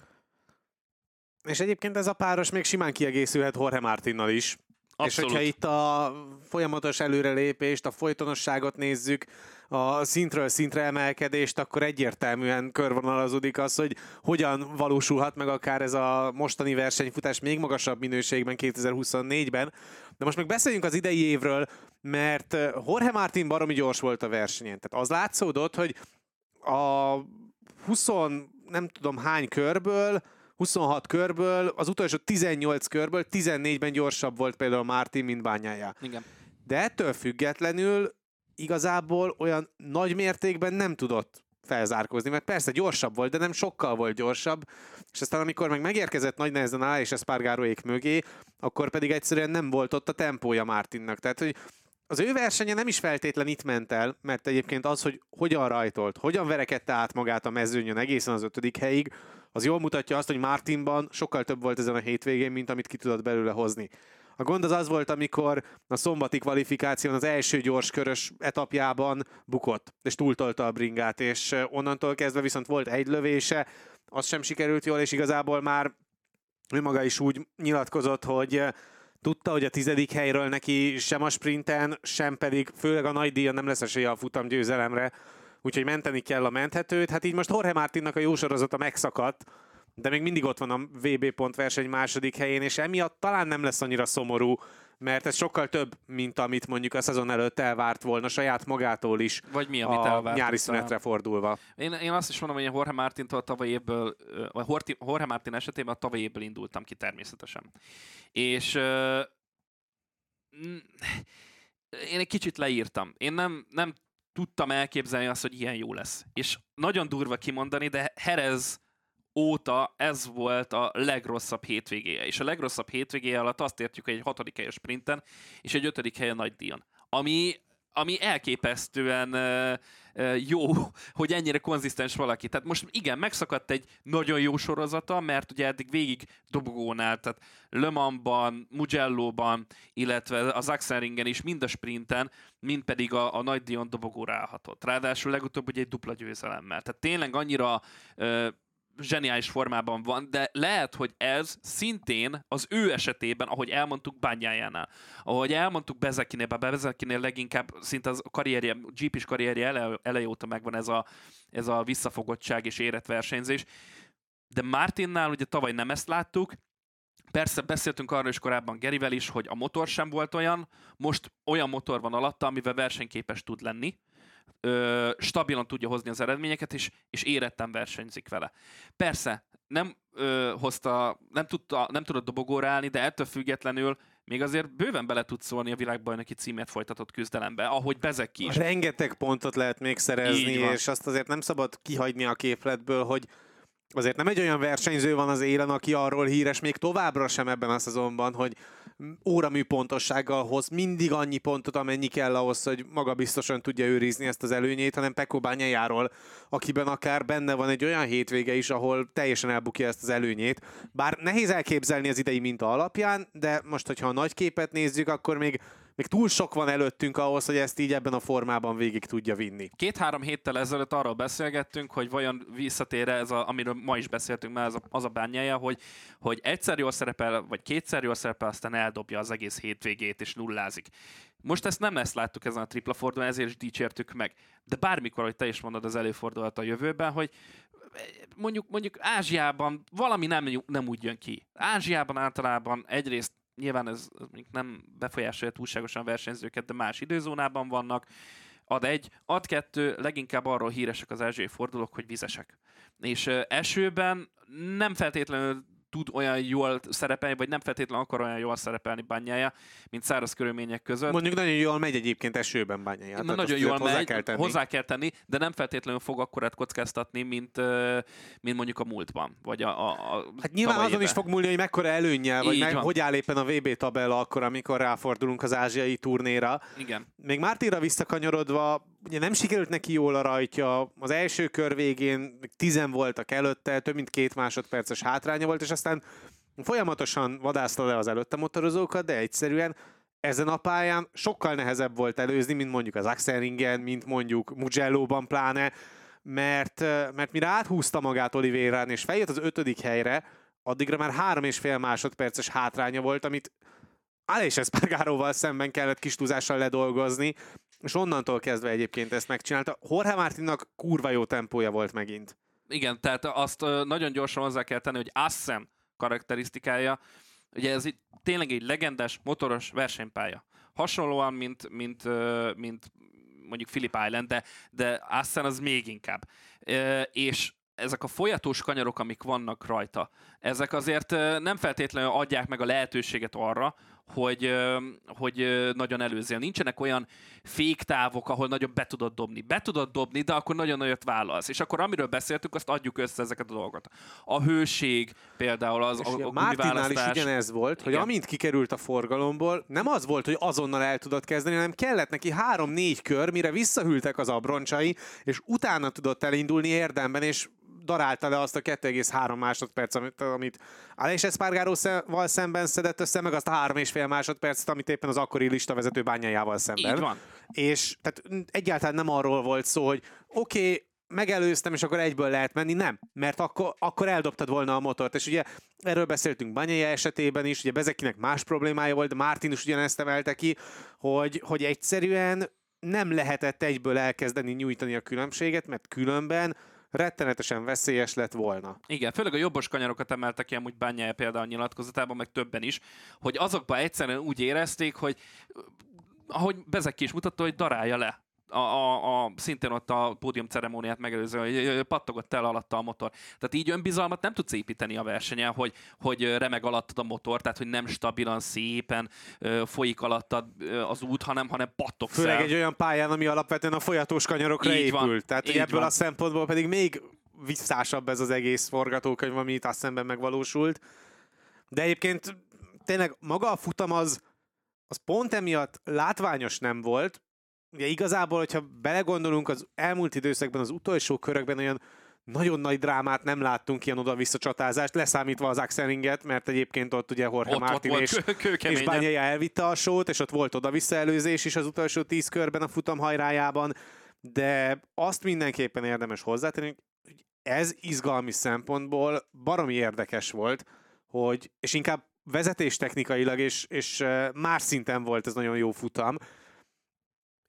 És egyébként ez a páros még simán kiegészülhet Jorge Martinnal is. Abszolút. És hogyha itt a folyamatos előrelépést, a folytonosságot nézzük, a szintről szintre emelkedést, akkor egyértelműen körvonalazódik az, hogy hogyan valósulhat meg akár ez a mostani versenyfutás még magasabb minőségben 2024-ben. De most meg beszéljünk az idei évről, mert Jorge Martin baromi gyors volt a versenyen. Tehát az látszódott, hogy a 20 nem tudom hány körből 26 körből, az utolsó 18 körből 14-ben gyorsabb volt például Martin, mint bányája. Igen. De ettől függetlenül igazából olyan nagy mértékben nem tudott felzárkózni, mert persze gyorsabb volt, de nem sokkal volt gyorsabb, és aztán amikor meg megérkezett nagy nehezen alá és Espargaróék mögé, akkor pedig egyszerűen nem volt ott a tempója Martinnak. Tehát, hogy az ő versenye nem is feltétlen itt ment el, mert egyébként az, hogy hogyan rajtolt, hogyan verekedte át magát a mezőnyön egészen az ötödik helyig, az jól mutatja azt, hogy Martinban sokkal több volt ezen a hétvégén, mint amit ki tudott belőle hozni. A gond az az volt, amikor a szombati kvalifikáción az első gyorskörös etapjában bukott, és túltolta a bringát, és onnantól kezdve viszont volt egy lövése, az sem sikerült jól, és igazából már ő maga is úgy nyilatkozott, hogy tudta, hogy a tizedik helyről neki sem a sprinten, sem pedig főleg a nagy díja nem lesz esélye a futam győzelemre, úgyhogy menteni kell a menthetőt. Hát így most Jorge Martinnak a jó sorozata megszakadt, de még mindig ott van a VB pont verseny második helyén, és emiatt talán nem lesz annyira szomorú, mert ez sokkal több, mint amit mondjuk a szezon előtt elvárt volna saját magától is. Vagy mi, amit a elvárt nyári szünetre fordulva. Én, én azt is mondom, hogy a Jorge Martintól a tavaly évből, vagy Jorge Martin esetében a tavaly évből indultam ki természetesen. És uh, én egy kicsit leírtam. Én nem, nem tudtam elképzelni azt, hogy ilyen jó lesz. És nagyon durva kimondani, de Herez óta ez volt a legrosszabb hétvégéje. És a legrosszabb hétvégéje alatt azt értjük, hogy egy hatodik helyes sprinten és egy ötödik helyen nagy díjon. Ami, ami elképesztően jó, hogy ennyire konzisztens valaki. Tehát most igen, megszakadt egy nagyon jó sorozata, mert ugye eddig végig dobogónál, tehát Le Mansban, Mugello-ban, illetve az Axelringen is, mind a sprinten, mind pedig a, a nagy díjon dobogóra állhatott. Ráadásul legutóbb ugye egy dupla győzelemmel. Tehát tényleg annyira uh, zseniális formában van, de lehet, hogy ez szintén az ő esetében, ahogy elmondtuk Bányájánál, ahogy elmondtuk Bezekinél, bár Bezekinél leginkább szinte az karrierje, GP-s karrierje ele, eleje óta megvan ez a, ez a visszafogottság és érett versenyzés, de Martinnál ugye tavaly nem ezt láttuk, Persze beszéltünk arról is korábban Gerivel is, hogy a motor sem volt olyan, most olyan motor van alatta, amivel versenyképes tud lenni, ö, stabilan tudja hozni az eredményeket, és, és éretten versenyzik vele. Persze, nem ö, hozta, nem, tudta, nem tudott dobogóra állni, de ettől függetlenül még azért bőven bele tud szólni a világbajnoki címért folytatott küzdelembe, ahogy Bezek is. Rengeteg pontot lehet még szerezni, és azt azért nem szabad kihagyni a képletből, hogy azért nem egy olyan versenyző van az élen, aki arról híres még továbbra sem ebben a szezonban, hogy óramű pontossággal hoz mindig annyi pontot, amennyi kell ahhoz, hogy maga biztosan tudja őrizni ezt az előnyét, hanem Pekó Bányájáról, akiben akár benne van egy olyan hétvége is, ahol teljesen elbukja ezt az előnyét. Bár nehéz elképzelni az idei minta alapján, de most, hogyha a nagy képet nézzük, akkor még még túl sok van előttünk ahhoz, hogy ezt így ebben a formában végig tudja vinni. Két-három héttel ezelőtt arról beszélgettünk, hogy vajon visszatér ez, a, amiről ma is beszéltünk, mert az a, az a bányája, hogy, hogy egyszer jól szerepel, vagy kétszer jól szerepel, aztán eldobja az egész hétvégét és nullázik. Most ezt nem ezt láttuk ezen a tripla fordulón, ezért is dicsértük meg. De bármikor, hogy te is mondod, az előfordulhat a jövőben, hogy mondjuk, mondjuk Ázsiában valami nem, nem úgy jön ki. Ázsiában általában egyrészt nyilván ez nem befolyásolja túlságosan versenyzőket, de más időzónában vannak. Ad egy, ad kettő, leginkább arról híresek az ázsiai fordulók, hogy vizesek. És esőben nem feltétlenül tud olyan jól szerepelni, vagy nem feltétlenül akar olyan jól szerepelni bányája, mint száraz körülmények között. Mondjuk nagyon jól megy egyébként esőben bányája. Na, nagyon jól hozzá megy, kell tenni. hozzá kell tenni, de nem feltétlenül fog akkorát kockáztatni, mint, mint mondjuk a múltban. Vagy a, a, a hát nyilván azon éve. is fog múlni, hogy mekkora előnye, vagy meg, hogy áll éppen a VB tabella akkor, amikor ráfordulunk az ázsiai turnéra. Igen. Még Mártira visszakanyarodva, ugye nem sikerült neki jól a rajtja, az első kör végén tizen voltak előtte, több mint két másodperces hátránya volt, és aztán folyamatosan vadászta le az előtte motorozókat, de egyszerűen ezen a pályán sokkal nehezebb volt előzni, mint mondjuk az Axelringen, mint mondjuk Mugello-ban pláne, mert, mert mire áthúzta magát Olivérán és feljött az ötödik helyre, addigra már három és fél másodperces hátránya volt, amit Alés Espargaróval szemben kellett kis túlzással ledolgozni, és onnantól kezdve egyébként ezt megcsinálta. Jorge Martinnak kurva jó tempója volt megint. Igen, tehát azt nagyon gyorsan hozzá kell tenni, hogy Assen karakterisztikája, ugye ez itt tényleg egy legendás motoros versenypálya. Hasonlóan, mint, mint, mint mondjuk Philip Island, de, de Assen az még inkább. És ezek a folyatós kanyarok, amik vannak rajta, ezek azért nem feltétlenül adják meg a lehetőséget arra, hogy, hogy nagyon előzél. Nincsenek olyan féktávok, ahol nagyon be tudod dobni. Be tudod dobni, de akkor nagyon nagyot válasz. És akkor amiről beszéltük, azt adjuk össze ezeket a dolgokat. A hőség például az a, a is ugyanez volt, Igen. hogy amint kikerült a forgalomból, nem az volt, hogy azonnal el tudod kezdeni, hanem kellett neki három-négy kör, mire visszahűltek az abroncsai, és utána tudott elindulni érdemben, és darálta le azt a 2,3 másodperc, amit, amit Aleix Espargaróval szemben szedett össze, meg azt a 3,5 másodpercet, amit éppen az akkori listavezető bányájával szemben. Így van. És tehát egyáltalán nem arról volt szó, hogy oké, okay, megelőztem, és akkor egyből lehet menni. Nem, mert akkor, akkor eldobtad volna a motort. És ugye erről beszéltünk Banyaja esetében is, ugye Bezekinek más problémája volt, de Martin is ugyanezt emelte ki, hogy, hogy egyszerűen nem lehetett egyből elkezdeni nyújtani a különbséget, mert különben rettenetesen veszélyes lett volna. Igen, főleg a jobbos kanyarokat emeltek ki amúgy Bányája például nyilatkozatában, meg többen is, hogy azokban egyszerűen úgy érezték, hogy ahogy Bezek is mutatta, hogy darálja le a, a, a, szintén ott a pódium ceremóniát megelőző, hogy pattogott el alatta a motor. Tehát így önbizalmat nem tudsz építeni a versenyen, hogy, hogy remeg alattad a motor, tehát hogy nem stabilan, szépen folyik alattad az út, hanem, hanem pattogsz Főleg egy olyan pályán, ami alapvetően a folyatós kanyarokra így épül. Van, tehát hogy ebből van. a szempontból pedig még visszásabb ez az egész forgatókönyv, ami itt azt szemben megvalósult. De egyébként tényleg maga a futam az, az pont emiatt látványos nem volt, ugye igazából, hogyha belegondolunk, az elmúlt időszakban, az utolsó körökben olyan nagyon nagy drámát nem láttunk, ilyen oda-vissza csatázást, leszámítva az Axelinget, mert egyébként ott ugye Jorge ott, Martin ott és, és Bányai elvitte a sót, és ott volt oda-vissza előzés is az utolsó tíz körben a futam hajrájában, de azt mindenképpen érdemes hozzátenni, hogy ez izgalmi szempontból baromi érdekes volt, hogy, és inkább vezetéstechnikailag és, és más szinten volt ez nagyon jó futam,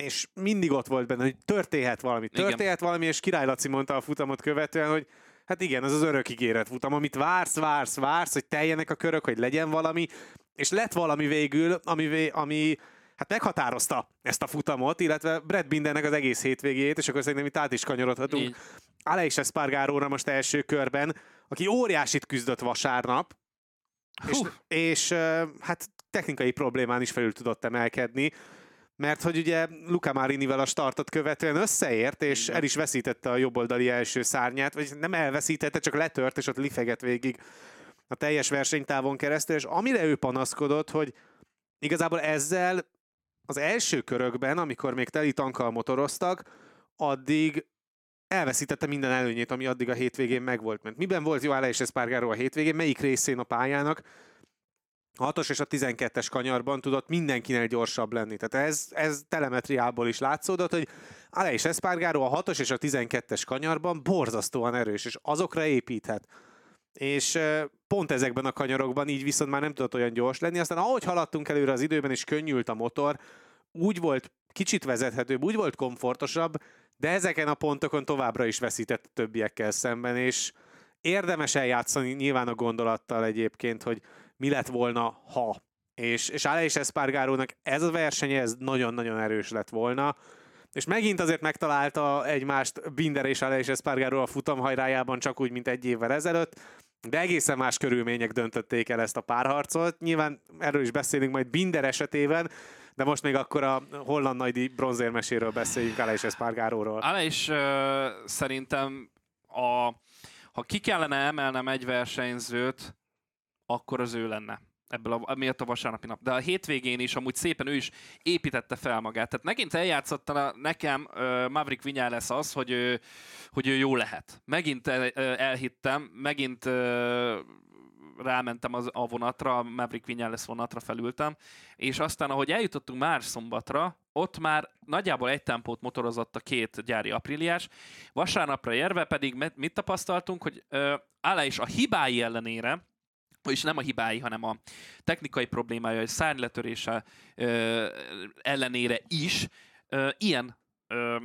és mindig ott volt benne, hogy történhet valami, történhet igen. valami, és Király Laci mondta a futamot követően, hogy hát igen, ez az örök ígéret futam, amit vársz, vársz, vársz, hogy teljenek a körök, hogy legyen valami, és lett valami végül, ami, ami hát meghatározta ezt a futamot, illetve Brad Bindernek az egész hétvégét, és akkor szerintem itt át is kanyarodhatunk. Aleix Espargaróra most első körben, aki óriásit küzdött vasárnap, és, és hát technikai problémán is felül tudott emelkedni mert hogy ugye Luca Marinivel a startot követően összeért, és el is veszítette a jobboldali első szárnyát, vagy nem elveszítette, csak letört, és ott lifeget végig a teljes versenytávon keresztül, és amire ő panaszkodott, hogy igazából ezzel az első körökben, amikor még teli tankkal motoroztak, addig elveszítette minden előnyét, ami addig a hétvégén megvolt. Mert miben volt jó és Espargaro a hétvégén, melyik részén a pályának, a 6-os és a 12-es kanyarban tudott mindenkinek gyorsabb lenni. Tehát ez, ez telemetriából is látszódott, hogy Aleix Espargaro a 6-os és a 12-es kanyarban borzasztóan erős, és azokra építhet. És pont ezekben a kanyarokban így viszont már nem tudott olyan gyors lenni. Aztán ahogy haladtunk előre az időben, és könnyült a motor, úgy volt kicsit vezethetőbb, úgy volt komfortosabb, de ezeken a pontokon továbbra is veszített többiekkel szemben, és érdemes eljátszani nyilván a gondolattal egyébként, hogy mi lett volna, ha. És, és Aleix Espargarónak ez a versenye, ez nagyon-nagyon erős lett volna, és megint azért megtalálta egymást Binder és Aleix Espargaró a futamhajrájában, csak úgy, mint egy évvel ezelőtt, de egészen más körülmények döntötték el ezt a párharcot. Nyilván erről is beszélünk majd Binder esetében, de most még akkor a holland nagydi bronzérmeséről beszéljünk, Aleix Espargaróról. Aleix uh, szerintem a, ha ki kellene emelnem egy versenyzőt, akkor az ő lenne ebből a, miatt a vasárnapi nap. De a hétvégén is amúgy szépen ő is építette fel magát. Tehát megint eljátszotta nekem uh, Maverick Vinyales az, hogy ő, hogy ő jó lehet. Megint el, elhittem, megint uh, rámentem az, a vonatra, a Maverick Vinyales vonatra felültem, és aztán, ahogy eljutottunk már szombatra, ott már nagyjából egy tempót motorozott a két gyári apríliás, vasárnapra érve pedig mit tapasztaltunk, hogy uh, is a hibái ellenére, és nem a hibái, hanem a technikai problémája, a szárnyletörése ellenére is ö, ilyen ö,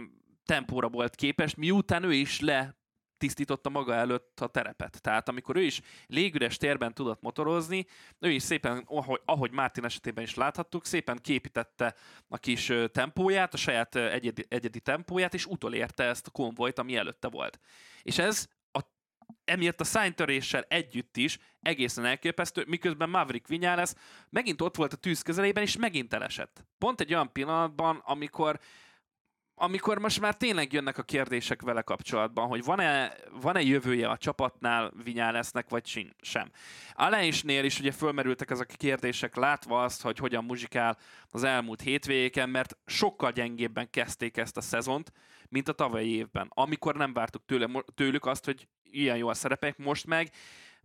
tempóra volt képes, miután ő is le tisztította maga előtt a terepet. Tehát amikor ő is légüres térben tudott motorozni, ő is szépen, ahogy, ahogy Martin esetében is láthattuk, szépen képítette a kis tempóját, a saját egyedi, egyedi tempóját, és utolérte ezt a konvojt, ami előtte volt. És ez emiatt a szánytöréssel együtt is egészen elképesztő, miközben Maverick Vinyales megint ott volt a tűz közelében, és megint elesett. Pont egy olyan pillanatban, amikor amikor most már tényleg jönnek a kérdések vele kapcsolatban, hogy van-e, van-e jövője a csapatnál Vinyálesznek, vagy sem. Alejsnél is ugye fölmerültek ezek a kérdések, látva azt, hogy hogyan muzsikál az elmúlt hétvégéken, mert sokkal gyengébben kezdték ezt a szezont, mint a tavalyi évben, amikor nem vártuk tőle, tőlük azt, hogy ilyen jól szerepek, most meg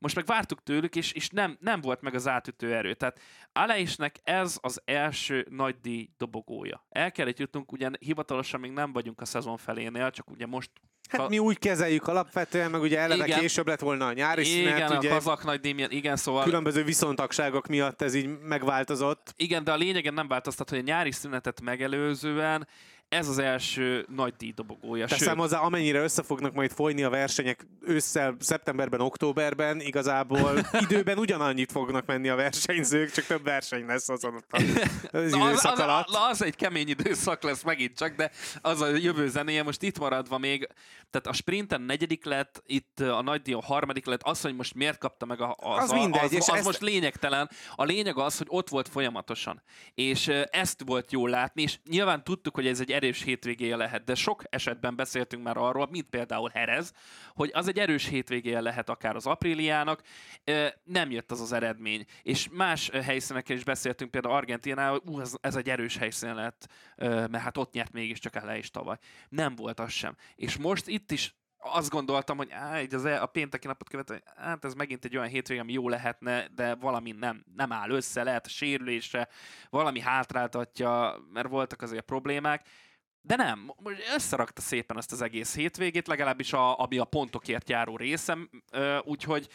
most meg vártuk tőlük, és, és nem, nem volt meg az átütő erő. Tehát Aleisnek ez az első nagy díj dobogója. El kellett jutnunk, ugye hivatalosan még nem vagyunk a szezon felénél, csak ugye most Hát mi úgy kezeljük alapvetően, meg ugye eleve igen, később lett volna a nyári igen, szünet. Igen, a kazak nagy díj igen, szóval... Különböző viszontagságok miatt ez így megváltozott. Igen, de a lényegen nem változtat, hogy a nyári szünetet megelőzően ez az első nagy díjdobogója. Teszem hozzá, amennyire össze fognak majd folyni a versenyek ősszel, szeptemberben, októberben, igazából időben ugyanannyit fognak menni a versenyzők, csak több verseny lesz azon az, az, az, az, az egy kemény időszak lesz megint csak, de az a jövő zenéje most itt maradva még, tehát a sprinten negyedik lett, itt a nagy a harmadik lett, az, hogy most miért kapta meg a, az, az, mindegy, az, az, az ezt... most lényegtelen. A lényeg az, hogy ott volt folyamatosan. És ezt volt jól látni, és nyilván tudtuk, hogy ez egy erős hétvégéje lehet, de sok esetben beszéltünk már arról, mint például Herez, hogy az egy erős hétvégéje lehet akár az apríliának, nem jött az az eredmény. És más helyszíneken is beszéltünk, például Argentinával, uh, ez, ez egy erős helyszín lett, mert hát ott nyert mégiscsak el is tavaly. Nem volt az sem. És most itt is azt gondoltam, hogy á, így az e, a pénteki napot követően, hát ez megint egy olyan hétvége, ami jó lehetne, de valami nem, nem áll össze, lehet a sérülésre, valami hátráltatja, mert voltak azért problémák, de nem, összerakta szépen ezt az egész hétvégét, legalábbis a, ami a pontokért járó részem, úgyhogy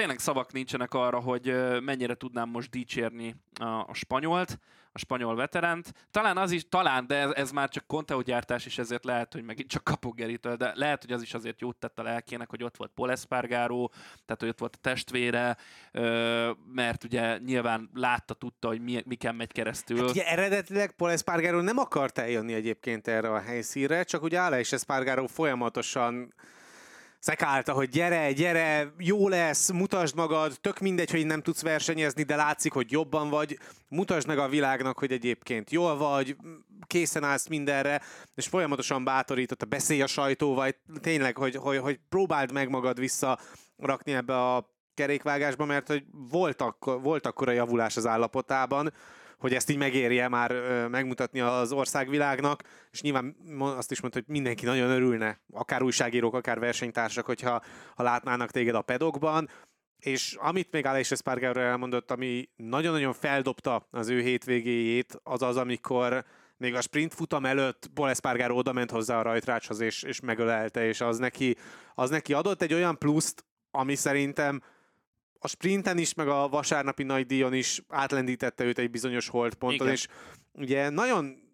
tényleg szavak nincsenek arra, hogy mennyire tudnám most dicsérni a, a spanyolt a spanyol veteránt. Talán az is, talán, de ez, ez már csak Conteo gyártás, és ezért lehet, hogy megint csak kapok Geritől, de lehet, hogy az is azért jót tett a lelkének, hogy ott volt Paul Espargaro, tehát hogy ott volt a testvére, mert ugye nyilván látta, tudta, hogy mi, miken megy keresztül. Hát ugye eredetileg Paul Espargaro nem akart eljönni egyébként erre a helyszínre, csak ugye Alex Espargaro folyamatosan szekálta, hogy gyere, gyere, jó lesz, mutasd magad, tök mindegy, hogy nem tudsz versenyezni, de látszik, hogy jobban vagy, mutasd meg a világnak, hogy egyébként jól vagy, készen állsz mindenre, és folyamatosan bátorított a beszélj a sajtóval, tényleg, hogy, hogy, hogy próbáld meg magad vissza rakni ebbe a kerékvágásba, mert hogy volt, akkor, volt akkor a javulás az állapotában, hogy ezt így megérje már megmutatni az országvilágnak, és nyilván azt is mondta, hogy mindenki nagyon örülne, akár újságírók, akár versenytársak, hogyha ha látnának téged a pedokban, és amit még Aleix Espargaro elmondott, ami nagyon-nagyon feldobta az ő hétvégéjét, az az, amikor még a sprint futam előtt Paul Espargaro oda ment hozzá a rajtrácshoz, és, és megölelte, és az neki, az neki adott egy olyan pluszt, ami szerintem a sprinten is, meg a vasárnapi nagy díjon is átlendítette őt egy bizonyos holdponton, Igen. és ugye nagyon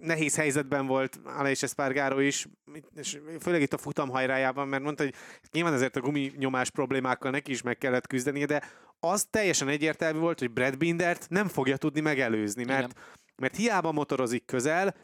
nehéz helyzetben volt Aleix Espargaro is, és főleg itt a futam hajrájában, mert mondta, hogy nyilván ezért a guminyomás problémákkal neki is meg kellett küzdenie, de az teljesen egyértelmű volt, hogy Brad Bindert nem fogja tudni megelőzni, mert, mert hiába motorozik közel,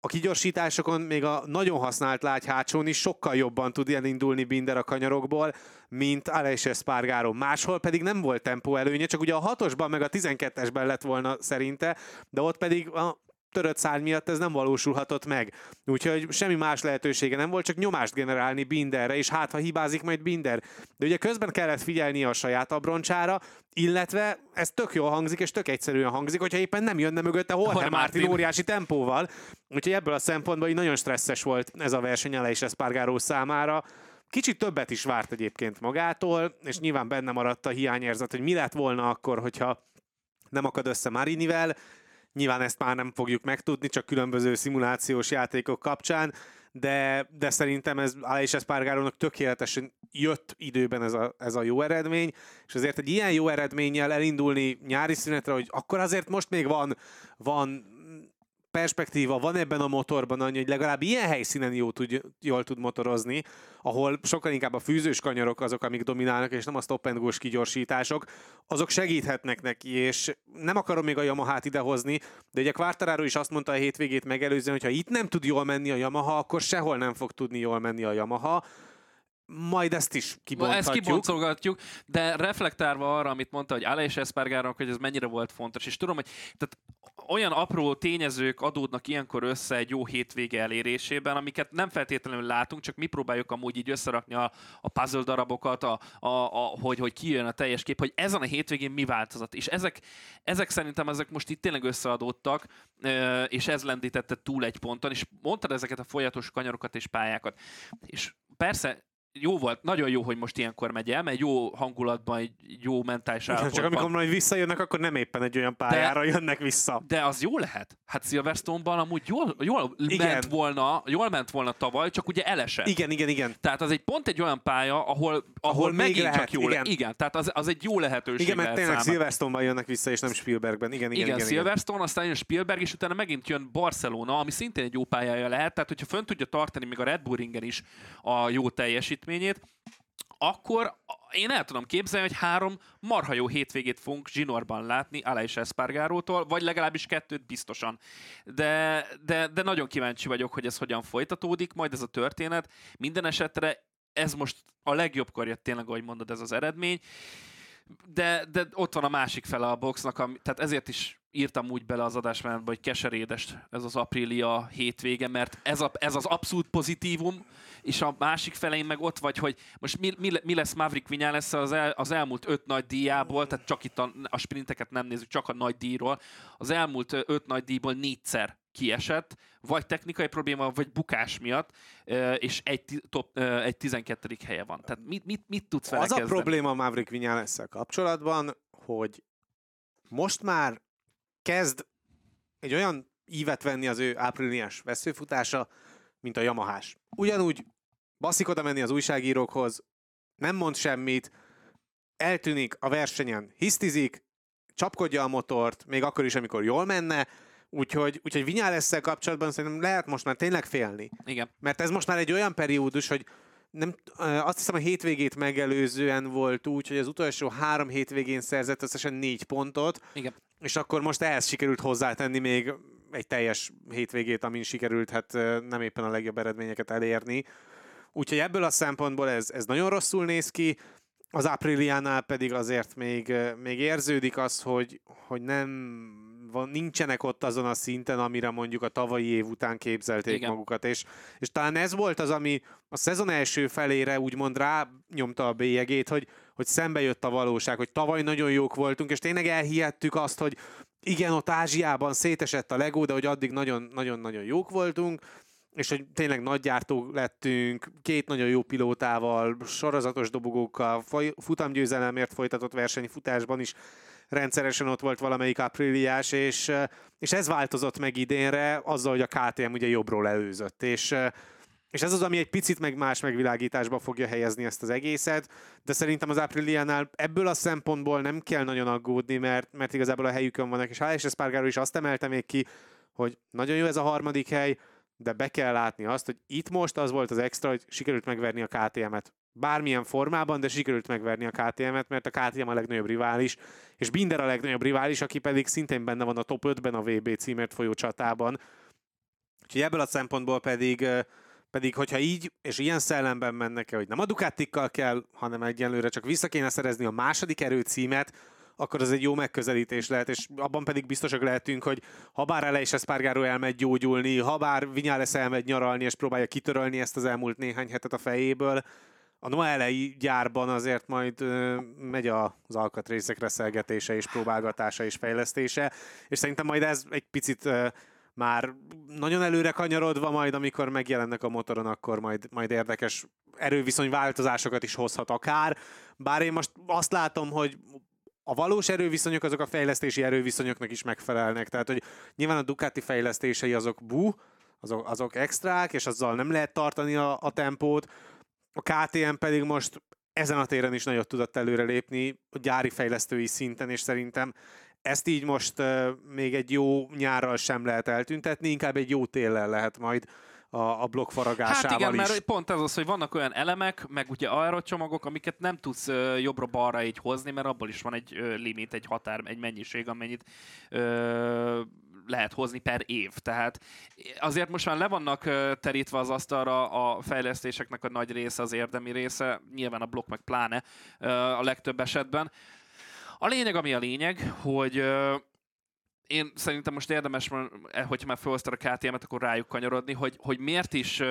a kigyorsításokon még a nagyon használt lágy hátsón is sokkal jobban tud elindulni Binder a kanyarokból, mint Aleix Espargaro. Máshol pedig nem volt tempó előnye, csak ugye a hatosban meg a 12-esben lett volna szerinte, de ott pedig a törött szárny miatt ez nem valósulhatott meg. Úgyhogy semmi más lehetősége nem volt, csak nyomást generálni Binderre, és hát ha hibázik majd Binder. De ugye közben kellett figyelni a saját abroncsára, illetve ez tök jól hangzik, és tök egyszerűen hangzik, hogyha éppen nem jönne mögötte Jorge Martin, Martin óriási tempóval. Úgyhogy ebből a szempontból így nagyon stresszes volt ez a verseny és Espargaró számára. Kicsit többet is várt egyébként magától, és nyilván benne maradt a hiányérzet, hogy mi lett volna akkor, hogyha nem akad össze Marinivel, Nyilván ezt már nem fogjuk megtudni, csak különböző szimulációs játékok kapcsán, de, de szerintem ez Aleix Espargarónak tökéletesen jött időben ez a, ez a jó eredmény, és azért egy ilyen jó eredménnyel elindulni nyári szünetre, hogy akkor azért most még van, van perspektíva van ebben a motorban annyi, hogy legalább ilyen helyszínen jó tud, jól tud motorozni, ahol sokkal inkább a fűzős kanyarok azok, amik dominálnak, és nem a stop and kigyorsítások, azok segíthetnek neki, és nem akarom még a Yamaha-t idehozni, de ugye Quartararo is azt mondta a hétvégét megelőzően, hogy ha itt nem tud jól menni a Yamaha, akkor sehol nem fog tudni jól menni a Yamaha majd ezt is kibonthatjuk. Ezt kiboncolgatjuk, de reflektálva arra, amit mondta, hogy Aleix Espargaró, hogy ez mennyire volt fontos, és tudom, hogy tehát olyan apró tényezők adódnak ilyenkor össze egy jó hétvége elérésében, amiket nem feltétlenül látunk, csak mi próbáljuk amúgy így összerakni a, a puzzle darabokat, a, a, a, hogy, hogy kijön a teljes kép, hogy ezen a hétvégén mi változott. És ezek, ezek szerintem ezek most itt tényleg összeadódtak, és ez lendítette túl egy ponton, és mondtad ezeket a folyatos kanyarokat és pályákat. És persze jó volt, nagyon jó, hogy most ilyenkor megy el, mert jó hangulatban, egy jó mentális állapotban. Csak amikor majd visszajönnek, akkor nem éppen egy olyan pályára de, jönnek vissza. De az jó lehet. Hát Silverstone-ban amúgy jól, jól igen. ment volna, jól ment volna tavaly, csak ugye elesett. Igen, igen, igen. Tehát az egy pont egy olyan pálya, ahol, ahol, ahol megint lehet, csak jó igen. Le- igen, tehát az, az egy jó lehetőség Igen, mert tényleg Silverstone-ban jönnek vissza, és nem Spielbergben. Igen, igen, igen, igen Silverstone, igen. aztán jön Spielberg, és utána megint jön Barcelona, ami szintén egy jó pályája lehet, tehát hogyha fönn tudja tartani még a Red Bull ringen is a jó teljesítményét, akkor én el tudom képzelni, hogy három marha jó hétvégét fogunk zsinorban látni Aleix Espargarótól, vagy legalábbis kettőt biztosan. De, de, de nagyon kíváncsi vagyok, hogy ez hogyan folytatódik, majd ez a történet. Minden esetre ez most a legjobb korja tényleg, ahogy mondod, ez az eredmény. De, de ott van a másik fele a boxnak, ami, tehát ezért is írtam úgy bele az adásmenetbe, hogy keserédes ez az aprília hétvége, mert ez, a, ez az abszolút pozitívum, és a másik felein meg ott vagy, hogy most mi, mi, mi lesz Maverick Vinyales az, el, az elmúlt öt nagy díjából, tehát csak itt a, a sprinteket nem nézzük, csak a nagy díjról, az elmúlt öt nagy díjból négyszer kiesett, vagy technikai probléma, vagy bukás miatt, és egy, top, egy 12. helye van. Tehát mit, mit, mit tudsz vele Az kezdeni? a probléma Maverick vinyales kapcsolatban, hogy most már kezd egy olyan ívet venni az ő ápriliniás veszőfutása, mint a Yamahás. Ugyanúgy baszik oda menni az újságírókhoz, nem mond semmit, eltűnik a versenyen, hisztizik, csapkodja a motort, még akkor is, amikor jól menne, úgyhogy, úgyhogy Vinyálesszel kapcsolatban szerintem lehet most már tényleg félni. Igen. Mert ez most már egy olyan periódus, hogy nem, azt hiszem a hétvégét megelőzően volt úgy, hogy az utolsó három hétvégén szerzett összesen négy pontot, Igen. És akkor most ehhez sikerült hozzátenni még egy teljes hétvégét, amin sikerült hát nem éppen a legjobb eredményeket elérni. Úgyhogy ebből a szempontból ez, ez nagyon rosszul néz ki, az Apriliánál pedig azért még, még érződik az, hogy, hogy nem van, nincsenek ott azon a szinten, amire mondjuk a tavalyi év után képzelték Igen. magukat, és, és talán ez volt az, ami a szezon első felére úgymond rá nyomta a bélyegét, hogy, hogy szembe jött a valóság, hogy tavaly nagyon jók voltunk, és tényleg elhihettük azt, hogy igen, ott Ázsiában szétesett a Lego, de hogy addig nagyon-nagyon jók voltunk, és hogy tényleg nagygyártó lettünk, két nagyon jó pilótával, sorozatos dobogókkal, futamgyőzelemért folytatott versenyfutásban is rendszeresen ott volt valamelyik apríliás, és, és ez változott meg idénre, azzal, hogy a KTM ugye jobbról előzött, és és ez az, ami egy picit meg más megvilágításba fogja helyezni ezt az egészet, de szerintem az Apriliánál ebből a szempontból nem kell nagyon aggódni, mert, mert igazából a helyükön vannak, és Hálás Espargaro is azt emelte még ki, hogy nagyon jó ez a harmadik hely, de be kell látni azt, hogy itt most az volt az extra, hogy sikerült megverni a KTM-et. Bármilyen formában, de sikerült megverni a KTM-et, mert a KTM a legnagyobb rivális, és Binder a legnagyobb rivális, aki pedig szintén benne van a top 5-ben a VB címért folyó csatában. Úgyhogy ebből a szempontból pedig pedig, hogyha így és ilyen szellemben mennek el, hogy nem a Ducatikkal kell, hanem egyenlőre csak vissza kéne szerezni a második erőcímet, akkor az egy jó megközelítés lehet, és abban pedig biztosak lehetünk, hogy ha bár ele is Espargaro elmegy gyógyulni, ha bár Vinyales elmegy nyaralni, és próbálja kitörölni ezt az elmúlt néhány hetet a fejéből, a Noelei gyárban azért majd ö, megy az alkatrészek reszelgetése és próbálgatása és fejlesztése, és szerintem majd ez egy picit ö, már nagyon előre kanyarodva, majd amikor megjelennek a motoron, akkor majd, majd érdekes erőviszony változásokat is hozhat akár. Bár én most azt látom, hogy a valós erőviszonyok azok a fejlesztési erőviszonyoknak is megfelelnek. Tehát, hogy nyilván a Ducati fejlesztései azok bu, azok, azok extrák, és azzal nem lehet tartani a, a tempót. A KTM pedig most ezen a téren is nagyot tudott előrelépni a gyári fejlesztői szinten, és szerintem ezt így most még egy jó nyárral sem lehet eltüntetni, inkább egy jó téllel lehet majd a, a blokk faragásával Hát igen, is. mert pont ez az, hogy vannak olyan elemek, meg ugye aerocsomagok, amiket nem tudsz uh, jobbra-balra így hozni, mert abból is van egy uh, limit, egy határ, egy mennyiség, amennyit uh, lehet hozni per év. Tehát azért most már le vannak terítve az asztalra a fejlesztéseknek a nagy része, az érdemi része, nyilván a blokk meg pláne a legtöbb esetben. A lényeg, ami a lényeg, hogy én szerintem most érdemes, e, hogyha már felhoztad a KTM-et, akkor rájuk kanyarodni, hogy, hogy miért is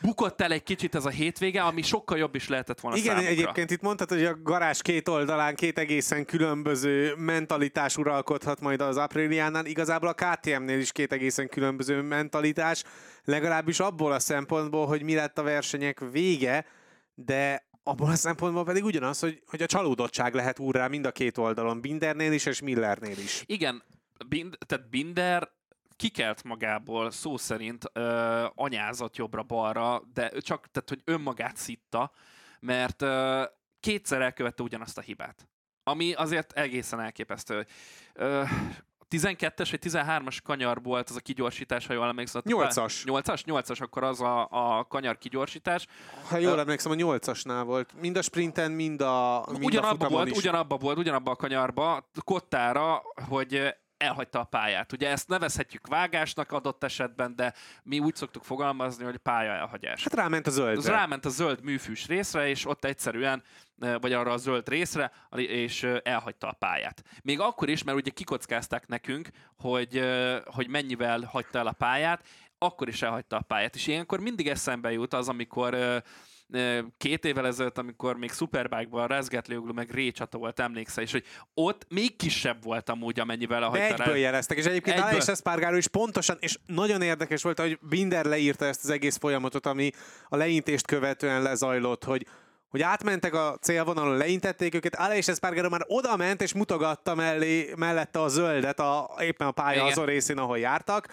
bukott el egy kicsit ez a hétvége, ami sokkal jobb is lehetett volna Igen, számukra. egyébként itt mondtad, hogy a garázs két oldalán két egészen különböző mentalitás uralkodhat majd az Apriliánál. Igazából a KTM-nél is két egészen különböző mentalitás, legalábbis abból a szempontból, hogy mi lett a versenyek vége, de abból a szempontból pedig ugyanaz, hogy, hogy a csalódottság lehet úrrá mind a két oldalon, Bindernél is és Millernél is. Igen, Bind, tehát Binder kikelt magából szó szerint ö, anyázott jobbra-balra, de csak tehát, hogy önmagát szitta, mert ö, kétszer elkövette ugyanazt a hibát. Ami azért egészen elképesztő. Ö, 12-es vagy 13-as kanyar volt az a kigyorsítás, ha jól emlékszem. 8-as. 8-as? 8-as, akkor az a, a kanyar kigyorsítás. Ha jól emlékszem, a 8-asnál volt. Mind a sprinten, mind a, mind ugyanabba a volt, is. ugyanabba volt, ugyanabba a kanyarba, kottára, hogy elhagyta a pályát. Ugye ezt nevezhetjük vágásnak adott esetben, de mi úgy szoktuk fogalmazni, hogy pálya elhagyás. Hát ráment a zöldre. Az ráment a zöld műfűs részre, és ott egyszerűen, vagy arra a zöld részre, és elhagyta a pályát. Még akkor is, mert ugye kikockázták nekünk, hogy, hogy mennyivel hagyta el a pályát, akkor is elhagyta a pályát. És ilyenkor mindig eszembe jut az, amikor két évvel ezelőtt, amikor még Superbike-ban Rezgetlioglu meg Récsata volt, emlékszel, és hogy ott még kisebb volt amúgy, amennyivel a De egyből jeleztek, és egyébként egyből. Alex Espargaro is pontosan, és nagyon érdekes volt, hogy Binder leírta ezt az egész folyamatot, ami a leintést követően lezajlott, hogy hogy átmentek a célvonalon, leintették őket, Alex Espargaro már oda ment, és mutogatta mellé, mellette a zöldet a, éppen a pálya azon részén, ahol jártak,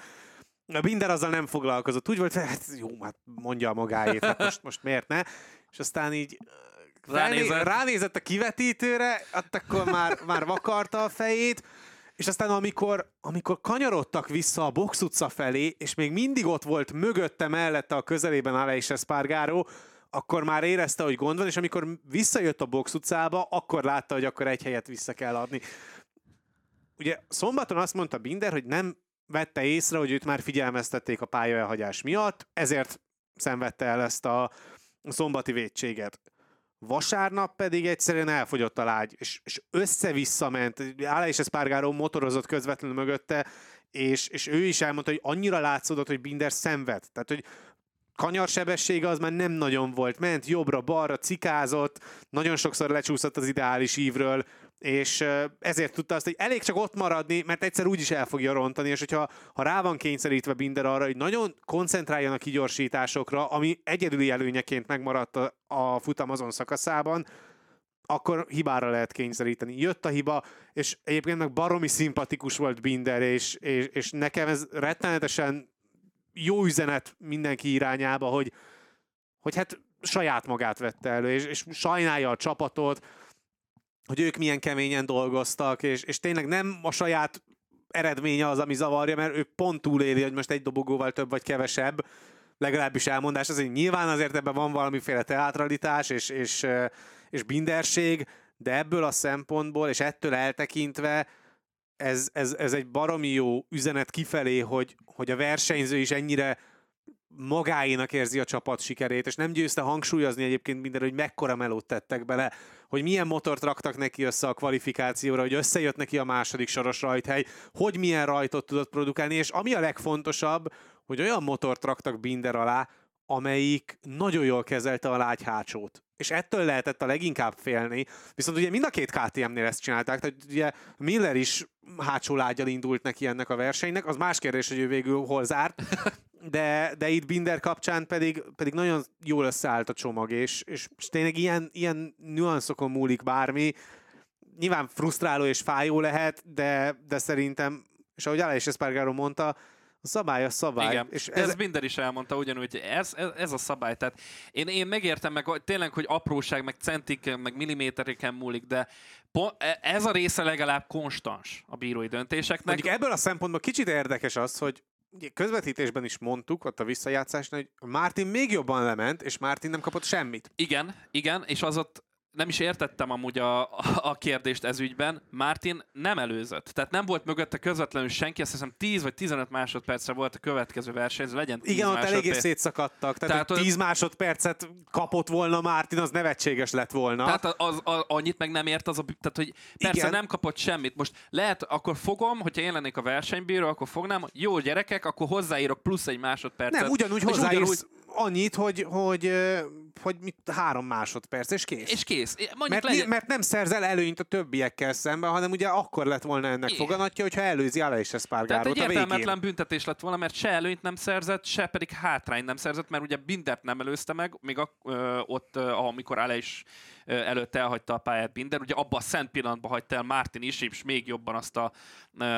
a Binder azzal nem foglalkozott. Úgy volt, hogy hát jó, hát mondja a magáét, hát most, most miért ne? És aztán így ránézett, ránézett a kivetítőre, hát akkor már, már vakarta a fejét, és aztán amikor, amikor kanyarodtak vissza a box utca felé, és még mindig ott volt mögötte, mellette a közelében Aleix Espargaro, akkor már érezte, hogy gond van, és amikor visszajött a box utcába, akkor látta, hogy akkor egy helyet vissza kell adni. Ugye szombaton azt mondta Binder, hogy nem vette észre, hogy őt már figyelmeztették a pályaelhagyás miatt, ezért szenvedte el ezt a szombati védséget. Vasárnap pedig egyszerűen elfogyott a lágy, és, és össze-vissza ment. Ála és Espargaró motorozott közvetlenül mögötte, és, és ő is elmondta, hogy annyira látszódott, hogy Binder szenved. Tehát, hogy kanyarsebessége az már nem nagyon volt. Ment jobbra-balra, cikázott, nagyon sokszor lecsúszott az ideális ívről, és ezért tudta azt, hogy elég csak ott maradni, mert egyszer úgyis el fogja rontani, és hogyha ha rá van kényszerítve Binder arra, hogy nagyon koncentráljon a kigyorsításokra, ami egyedüli előnyeként megmaradt a, a futam azon szakaszában, akkor hibára lehet kényszeríteni. Jött a hiba, és egyébként meg baromi szimpatikus volt Binder, és, és, és nekem ez rettenetesen jó üzenet mindenki irányába, hogy, hogy hát saját magát vette elő, és, és sajnálja a csapatot, hogy ők milyen keményen dolgoztak, és, és tényleg nem a saját eredménye az, ami zavarja, mert ő pont túléli, hogy most egy dobogóval több vagy kevesebb, legalábbis elmondás, azért nyilván azért ebben van valamiféle teatralitás és, és, és binderség, de ebből a szempontból, és ettől eltekintve ez, ez, ez egy baromi jó üzenet kifelé, hogy, hogy a versenyző is ennyire magáénak érzi a csapat sikerét, és nem győzte hangsúlyozni egyébként minden, hogy mekkora melót tettek bele, hogy milyen motort raktak neki össze a kvalifikációra, hogy összejött neki a második soros rajthely, hogy milyen rajtot tudott produkálni, és ami a legfontosabb, hogy olyan motort raktak Binder alá, amelyik nagyon jól kezelte a lágy hátsót. És ettől lehetett a leginkább félni. Viszont ugye mind a két KTM-nél ezt csinálták, tehát ugye Miller is hátsó lágyal indult neki ennek a versenynek, az más kérdés, hogy ő végül hol zárt, de, de itt Binder kapcsán pedig, pedig nagyon jól összeállt a csomag, és, és tényleg ilyen, ilyen nüanszokon múlik bármi. Nyilván frusztráló és fájó lehet, de, de szerintem, és ahogy Alex Espargaro mondta, a szabály a szabály. Igen, és ez, ez minden is elmondta ugyanúgy, ez, ez, ez a szabály. Tehát én, én megértem meg tényleg, hogy apróság, meg centik, meg millimétereken múlik, de e, ez a része legalább konstans a bírói döntéseknek. Mondjuk ebből a szempontból kicsit érdekes az, hogy közvetítésben is mondtuk, ott a visszajátszásnál, hogy Martin még jobban lement, és Martin nem kapott semmit. Igen, igen, és az ott nem is értettem amúgy a, a kérdést ez ügyben. Martin nem előzött. Tehát nem volt mögötte közvetlenül senki, azt hiszem 10 vagy 15 másodpercre volt a következő verseny, legyen 10 Igen, ott eléggé szétszakadtak. Tehát, tehát 10 másodpercet kapott volna Martin, az nevetséges lett volna. Tehát az, az, annyit meg nem ért az a... Tehát, hogy persze Igen. nem kapott semmit. Most lehet, akkor fogom, hogyha én lennék a versenybíró, akkor fognám, jó gyerekek, akkor hozzáírok plusz egy másodpercet. Nem, ugyanúgy hozzáírsz ugyanúgy annyit, hogy, hogy, hogy mit, három másodperc, és kész. És kész. mert, legyen... mert nem szerzel előnyt a többiekkel szemben, hanem ugye akkor lett volna ennek Igen. foganatja, hogyha előzi Ala és Espargarót Tehát egy értelmetlen büntetés lett volna, mert se előnyt nem szerzett, se pedig hátrány nem szerzett, mert ugye Bindert nem előzte meg, még a, ö, ott, ö, amikor Ale is előtt elhagyta a pályát Binder. Ugye abban a szent pillanatban hagyta el Martin is, és még jobban azt a,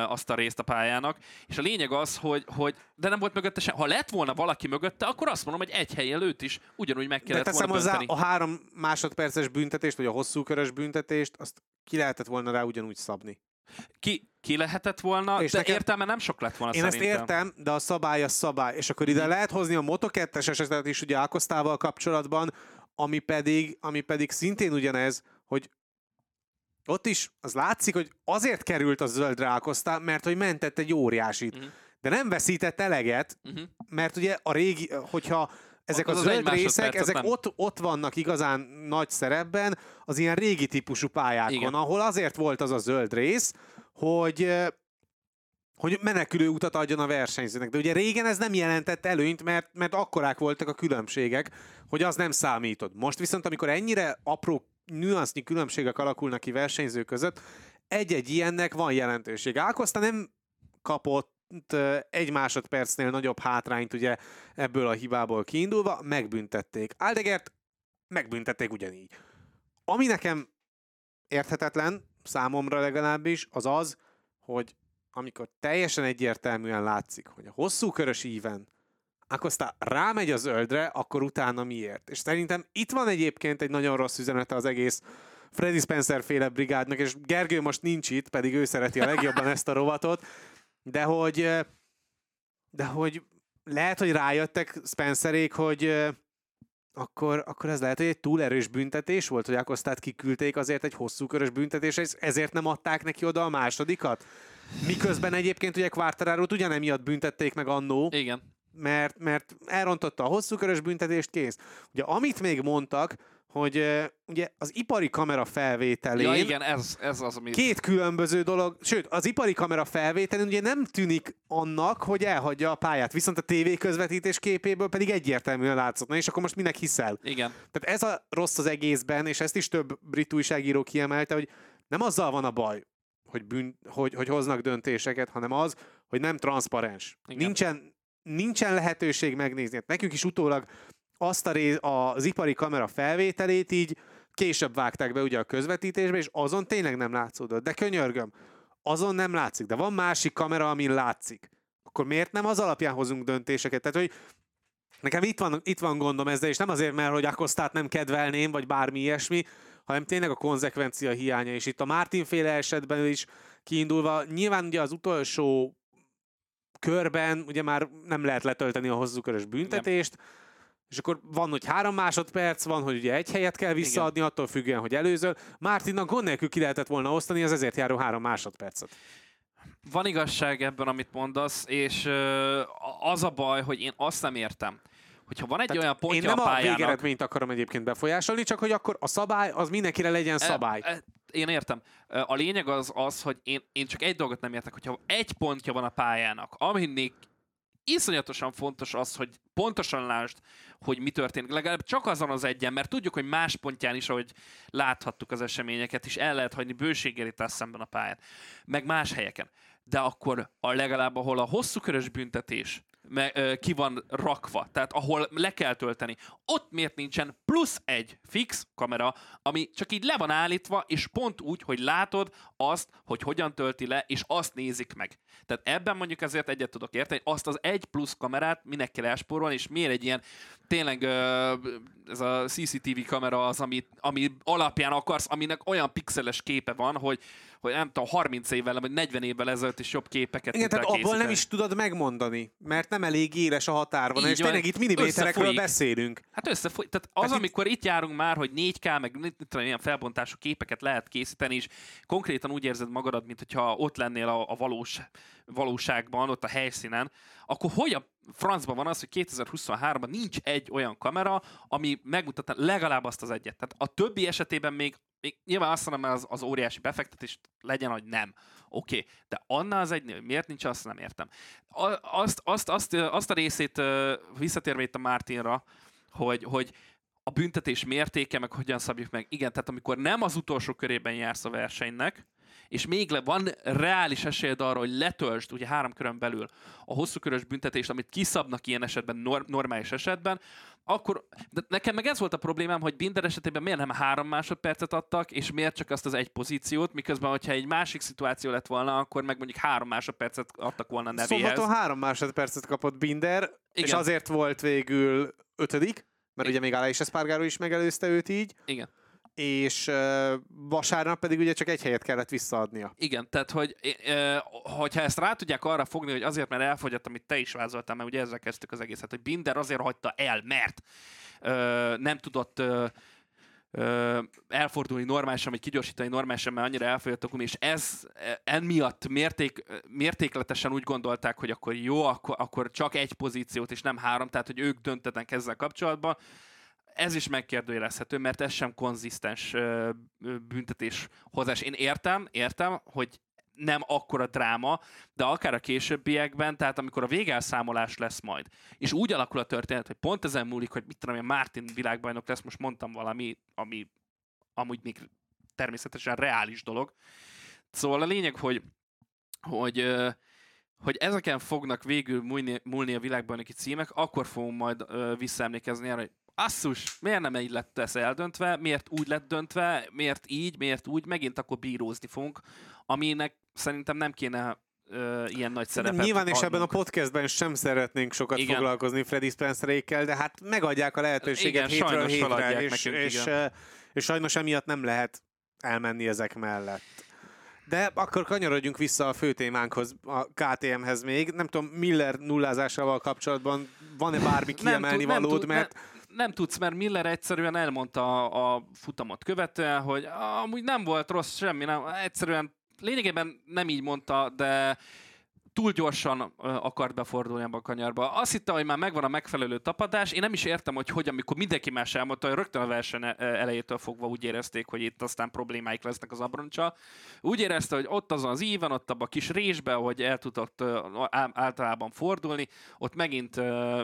azt a részt a pályának. És a lényeg az, hogy, hogy de nem volt mögötte sem. Ha lett volna valaki mögötte, akkor azt mondom, hogy egy hely előtt is ugyanúgy meg kellett volna hozzá a három másodperces büntetést, vagy a hosszú körös büntetést, azt ki lehetett volna rá ugyanúgy szabni. Ki, ki lehetett volna, és de nekem, értelme nem sok lett volna Én szerintem. ezt értem, de a szabály a szabály. És akkor ide lehet hozni a Moto2-es esetet is ugye Ákosztával kapcsolatban, ami pedig, ami pedig szintén ugyanez, hogy ott is az látszik, hogy azért került a zöld rákoztál, mert hogy mentett egy óriásit. Uh-huh. De nem veszített eleget, uh-huh. mert ugye a régi, hogyha ezek az a zöld az részek, ezek ott, ott vannak igazán nagy szerepben az ilyen régi típusú pályákon, Igen. ahol azért volt az a zöld rész, hogy hogy menekülő utat adjon a versenyzőnek. De ugye régen ez nem jelentett előnyt, mert, mert akkorák voltak a különbségek, hogy az nem számított. Most viszont, amikor ennyire apró nüansznyi különbségek alakulnak ki versenyzők között, egy-egy ilyennek van jelentőség. Ákoszta nem kapott egy másodpercnél nagyobb hátrányt ugye ebből a hibából kiindulva, megbüntették. Aldegert megbüntették ugyanígy. Ami nekem érthetetlen, számomra legalábbis, az az, hogy amikor teljesen egyértelműen látszik, hogy a hosszú körös íven akkor aztán rámegy az zöldre, akkor utána miért? És szerintem itt van egyébként egy nagyon rossz üzenete az egész Freddy Spencer féle brigádnak, és Gergő most nincs itt, pedig ő szereti a legjobban ezt a rovatot, de hogy, de hogy lehet, hogy rájöttek Spencerék, hogy akkor, akkor ez lehet, hogy egy túl erős büntetés volt, hogy Akosztát kiküldték azért egy hosszú körös büntetés, ezért nem adták neki oda a másodikat? Miközben egyébként ugye Quartararo-t ugyanemiatt büntették meg annó. Igen. Mert, mert elrontotta a hosszú körös büntetést, kész. Ugye amit még mondtak, hogy ugye az ipari kamera felvételén Ja, igen, ez, ez az, ami... két különböző dolog, sőt, az ipari kamera felvételén ugye nem tűnik annak, hogy elhagyja a pályát, viszont a TV közvetítés képéből pedig egyértelműen látszott. Na és akkor most minek hiszel? Igen. Tehát ez a rossz az egészben, és ezt is több brit újságíró kiemelte, hogy nem azzal van a baj, hogy, bűn, hogy, hogy hoznak döntéseket, hanem az, hogy nem transzparens. Igen. Nincsen, nincsen lehetőség megnézni. Hát Nekünk is utólag azt a rész, az ipari kamera felvételét így később vágták be ugye a közvetítésbe, és azon tényleg nem látszódott. De könyörgöm, azon nem látszik. De van másik kamera, amin látszik. Akkor miért nem az alapján hozunk döntéseket? Tehát, hogy nekem itt van, itt van gondom ezzel, és nem azért, mert hogy Akosztát nem kedvelném, vagy bármi ilyesmi, hanem tényleg a konzekvencia hiánya. És itt a Martin féle esetben is kiindulva, nyilván ugye az utolsó körben ugye már nem lehet letölteni a hozzukörös büntetést, és akkor van, hogy három másodperc, van, hogy ugye egy helyet kell visszaadni, attól függően, hogy előzöl. Martinnak gond nélkül ki lehetett volna osztani az ezért járó három másodpercet. Van igazság ebben, amit mondasz, és az a baj, hogy én azt nem értem, hogyha van egy Tehát olyan pontja Én nem a a, pályának... végeredményt akarom egyébként befolyásolni, csak hogy akkor a szabály az mindenkire legyen szabály. E, e, én értem. E, A lényeg az az, hogy én, én csak egy dolgot nem értek, hogyha egy pontja van a pályának, aminek iszonyatosan fontos az, hogy pontosan lásd, hogy mi történik. Legalább csak azon az egyen, mert tudjuk, hogy más pontján is, ahogy láthattuk az eseményeket, is el lehet hagyni bőséggel itt szemben a pályán. Meg más helyeken. De akkor a legalább, ahol a hosszú körös büntetés ki van rakva, tehát ahol le kell tölteni, ott miért nincsen plusz egy fix kamera, ami csak így le van állítva, és pont úgy, hogy látod azt, hogy hogyan tölti le, és azt nézik meg. Tehát ebben mondjuk ezért egyet tudok érteni, azt az egy plusz kamerát minek kell elspórolni, és miért egy ilyen tényleg ez a CCTV kamera az, ami, ami alapján akarsz, aminek olyan pixeles képe van, hogy, hogy nem tudom, 30 évvel, vagy 40 évvel ezelőtt is jobb képeket Igen, tehát abból nem is tudod megmondani, mert nem elég éles a határvonal, és tényleg itt milliméterekről Összefolyik. beszélünk. Hát összefoly... Tehát az, Hát itt- amikor itt járunk már, hogy 4K, meg tudom, ilyen felbontású képeket lehet készíteni, és konkrétan úgy érzed magadat, mint hogyha ott lennél a, a valós, valóságban, ott a helyszínen, akkor hogy a francban van az, hogy 2023-ban nincs egy olyan kamera, ami megmutatna legalább azt az egyet. Tehát a többi esetében még, még nyilván azt mondom, az, az óriási befektetés legyen, hogy nem. Oké, okay. de annál az egy, miért nincs, azt nem értem. Azt, azt, azt, azt a részét visszatérve itt a Martinra, hogy, hogy a büntetés mértéke, meg hogyan szabjuk meg. Igen, tehát amikor nem az utolsó körében jársz a versenynek, és még le, van reális esélyed arra, hogy letöltsd ugye három körön belül a hosszú körös büntetést, amit kiszabnak ilyen esetben, nor- normális esetben, akkor, de nekem meg ez volt a problémám, hogy Binder esetében miért nem három másodpercet adtak, és miért csak azt az egy pozíciót, miközben, hogyha egy másik szituáció lett volna, akkor meg mondjuk három másodpercet adtak volna nevéhez. Szombaton három másodpercet kapott Binder, Igen. és azért volt végül ötödik, mert ugye még Aleix Espargaro is megelőzte őt így, Igen. És vasárnap pedig ugye csak egy helyet kellett visszaadnia. Igen, tehát hogy hogyha ezt rá tudják arra fogni, hogy azért, mert elfogyott, amit te is vázoltál, mert ugye ezzel kezdtük az egészet, hogy Binder azért hagyta el, mert nem tudott elfordulni normálisan, vagy kigyorsítani normálisan, mert annyira elfogyott a gumi, és ez emiatt mérték, mértékletesen úgy gondolták, hogy akkor jó, akkor, akkor csak egy pozíciót, és nem három, tehát hogy ők döntetnek ezzel kapcsolatban. Ez is megkérdőjelezhető, mert ez sem konzisztens büntetéshozás. Én értem, értem, hogy nem akkora dráma, de akár a későbbiekben, tehát amikor a végelszámolás lesz majd, és úgy alakul a történet, hogy pont ezen múlik, hogy mit tudom én, Martin világbajnok lesz, most mondtam valami, ami amúgy még természetesen reális dolog. Szóval a lényeg, hogy, hogy, hogy ezeken fognak végül múlni, múlni a világbajnoki címek, akkor fogunk majd visszaemlékezni arra, hogy asszus, miért nem így lett ez eldöntve, miért úgy lett döntve, miért így, miért úgy, megint akkor bírózni fogunk, aminek szerintem nem kéne ö, ilyen nagy szerepet Nyilván és ebben a adnunk. podcastben sem szeretnénk sokat Igen. foglalkozni Freddy Spencerékkel, de hát megadják a lehetőséget Igen, hétről hétre, és, nekünk, és, igen. és, sajnos emiatt nem lehet elmenni ezek mellett. De akkor kanyarodjunk vissza a fő témánkhoz, a KTM-hez még. Nem tudom, Miller nullázásával kapcsolatban van-e bármi kiemelni tud- valód, tud- mert ne, nem tudsz, mert Miller egyszerűen elmondta a, a futamot követően, hogy amúgy nem volt rossz semmi, nem, egyszerűen lényegében nem így mondta, de túl gyorsan akart befordulni ebbe a kanyarba. Azt hittem, hogy már megvan a megfelelő tapadás. Én nem is értem, hogy hogy, amikor mindenki más elmondta, hogy rögtön a verseny elejétől fogva úgy érezték, hogy itt aztán problémáik lesznek az abroncsa. Úgy érezte, hogy ott azon az íven, ott abban a kis résbe, hogy el tudott általában fordulni, ott megint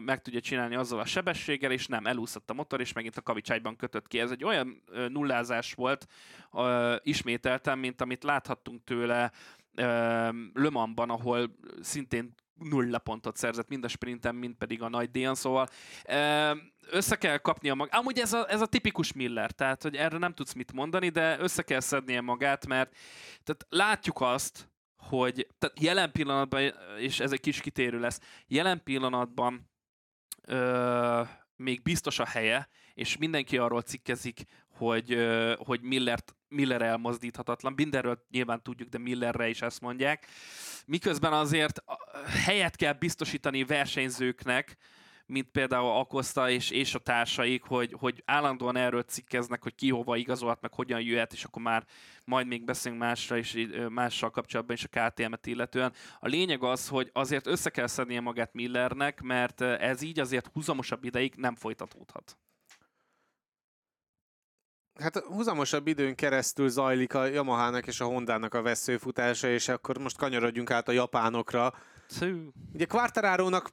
meg tudja csinálni azzal a sebességgel, és nem, elúszott a motor, és megint a kavicságyban kötött ki. Ez egy olyan nullázás volt ismételtem, mint amit láthattunk tőle Le Mansban, ahol szintén nulla pontot szerzett mind a sprinten, mind pedig a nagy díjan, szóval össze kell kapnia magát. Amúgy ez a, ez a tipikus Miller, tehát hogy erre nem tudsz mit mondani, de össze kell szednie magát, mert tehát látjuk azt, hogy tehát jelen pillanatban, és ez egy kis kitérő lesz, jelen pillanatban ö, még biztos a helye, és mindenki arról cikkezik, hogy, hogy Millert, Miller elmozdíthatatlan. Mindenről nyilván tudjuk, de Millerre is ezt mondják. Miközben azért helyet kell biztosítani versenyzőknek, mint például Akosta és, és a társaik, hogy, hogy állandóan erről cikkeznek, hogy ki hova igazolhat, meg hogyan jöhet, és akkor már majd még beszélünk másra is, mással kapcsolatban is a KTM-et illetően. A lényeg az, hogy azért össze kell szednie magát Millernek, mert ez így azért húzamosabb ideig nem folytatódhat. Hát húzamosabb időn keresztül zajlik a Yamahának és a Hondának a veszőfutása, és akkor most kanyarodjunk át a japánokra. Szű. Ugye Quartararo-nak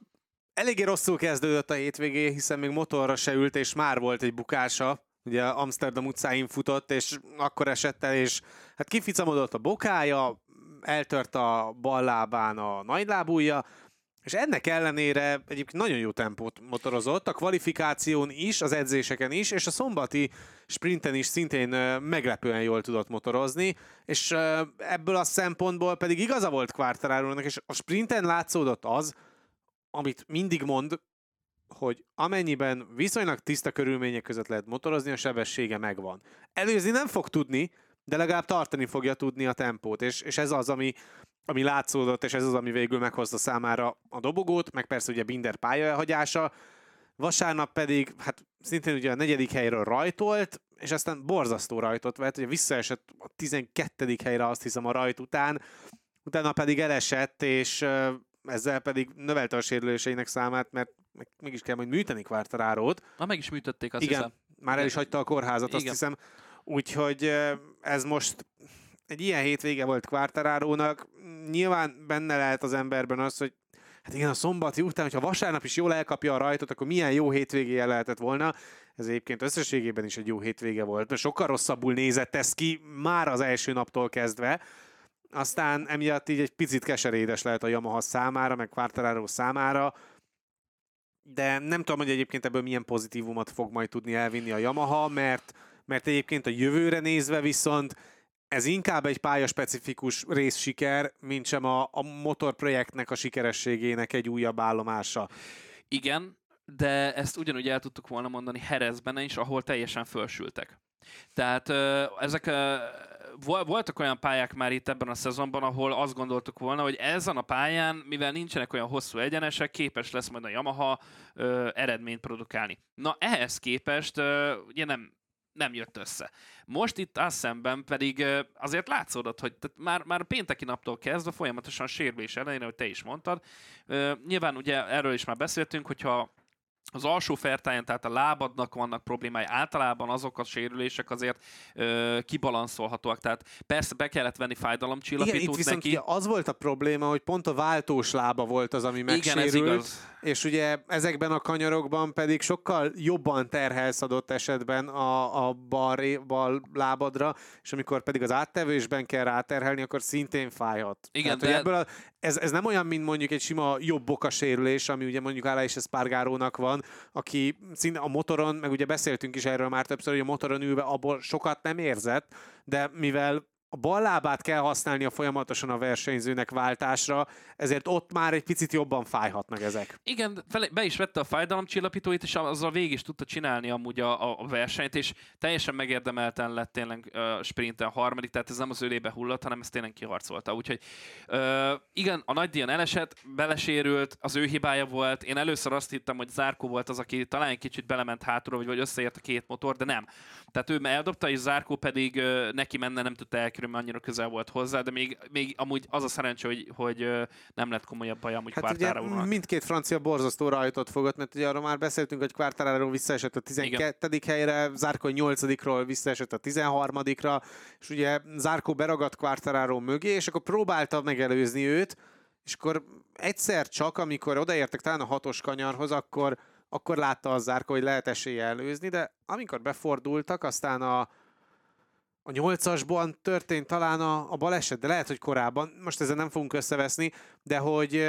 eléggé rosszul kezdődött a hétvégé, hiszen még motorra se ült, és már volt egy bukása. Ugye Amsterdam utcáin futott, és akkor esett el, és hát kificamodott a bokája, eltört a bal lábán a nagylábúja, és ennek ellenére egyébként nagyon jó tempót motorozott, a kvalifikáción is, az edzéseken is, és a szombati sprinten is szintén meglepően jól tudott motorozni, és ebből a szempontból pedig igaza volt quartararo és a sprinten látszódott az, amit mindig mond, hogy amennyiben viszonylag tiszta körülmények között lehet motorozni, a sebessége megvan. Előzni nem fog tudni, de legalább tartani fogja tudni a tempót, és, és ez az, ami, ami látszódott, és ez az, ami végül meghozta számára a dobogót, meg persze ugye Binder pályahagyása. Vasárnap pedig, hát szintén ugye a negyedik helyről rajtolt, és aztán borzasztó rajtot vett, ugye visszaesett a 12. helyre azt hiszem a rajt után, utána pedig elesett, és ezzel pedig növelte a sérüléseinek számát, mert mégis kell majd műteni Quartararót. Na, meg is műtötték, azt Igen, hiszem. már el is hagyta a kórházat, Igen. azt hiszem. Úgyhogy ez most egy ilyen hétvége volt Quartararónak. Nyilván benne lehet az emberben az, hogy hát igen, a szombati után, hogyha vasárnap is jól elkapja a rajtot, akkor milyen jó hétvégéje lehetett volna. Ez egyébként összességében is egy jó hétvége volt, mert sokkal rosszabbul nézett ez ki már az első naptól kezdve. Aztán emiatt így egy picit keserédes lehet a Yamaha számára, meg Quartararo számára, de nem tudom, hogy egyébként ebből milyen pozitívumot fog majd tudni elvinni a Yamaha, mert, mert egyébként a jövőre nézve viszont ez inkább egy pályaspecifikus részsiker, mint sem a, a motorprojektnek a sikerességének egy újabb állomása. Igen, de ezt ugyanúgy el tudtuk volna mondani Herezben is, ahol teljesen fölsültek. Tehát ezek voltak olyan pályák már itt ebben a szezonban, ahol azt gondoltuk volna, hogy ezen a pályán, mivel nincsenek olyan hosszú egyenesek, képes lesz majd a Yamaha ö, eredményt produkálni. Na ehhez képest ö, ugye nem nem jött össze. Most itt azt szemben pedig azért látszódott, hogy tehát már, már pénteki naptól kezdve folyamatosan sérülés ellenére, hogy te is mondtad. Nyilván ugye erről is már beszéltünk, hogyha az alsó fertáján, tehát a lábadnak vannak problémái, általában azok a sérülések azért ö, kibalanszolhatóak, tehát persze be kellett venni fájdalomcsillapítót Igen, itt viszont neki. az volt a probléma, hogy pont a váltós lába volt az, ami megsérült, Igen, ez igaz. és ugye ezekben a kanyarokban pedig sokkal jobban terhelsz adott esetben a, a bal, bal lábadra, és amikor pedig az áttevésben kell ráterhelni, akkor szintén fájhat. Igen, tehát, de... ebből a, ez, ez nem olyan, mint mondjuk egy sima jobb sérülés, ami ugye mondjuk Ála és Espargarónak van, aki szinte a motoron, meg ugye beszéltünk is erről már többször, hogy a motoron ülve abból sokat nem érzett, de mivel a bal lábát kell használnia folyamatosan a versenyzőnek váltásra, ezért ott már egy picit jobban fájhatnak ezek. Igen, be is vette a fájdalomcsillapítóit, és azzal végig is tudta csinálni amúgy a, a versenyt, és teljesen megérdemelten lett tényleg uh, sprinten harmadik, tehát ez nem az ölébe hullott, hanem ez tényleg kiharcolta. Úgyhogy uh, igen, a nagy díjon elesett, belesérült, az ő hibája volt. Én először azt hittem, hogy Zárkó volt az, aki talán egy kicsit belement hátulra, vagy, vagy összeért a két motor, de nem. Tehát ő eldobta, és Zárkó pedig uh, neki menne, nem tudta elkerülni, annyira közel volt hozzá, de még, még amúgy az a szerencsé, hogy, hogy nem lett komolyabb baj amúgy hát ugye mindkét francia borzasztó rajtot fogott, mert ugye arról már beszéltünk, hogy Quartararo visszaesett a 12. Igen. helyre, Zárkó 8-ról visszaesett a 13-ra, és ugye Zárkó beragadt Quartararo mögé, és akkor próbálta megelőzni őt, őt, és akkor egyszer csak, amikor odaértek talán a hatos kanyarhoz, akkor, akkor látta az zárka, hogy lehet esélye előzni, de amikor befordultak, aztán a, a nyolcasban történt talán a, a baleset, de lehet, hogy korábban, most ezzel nem fogunk összeveszni, de hogy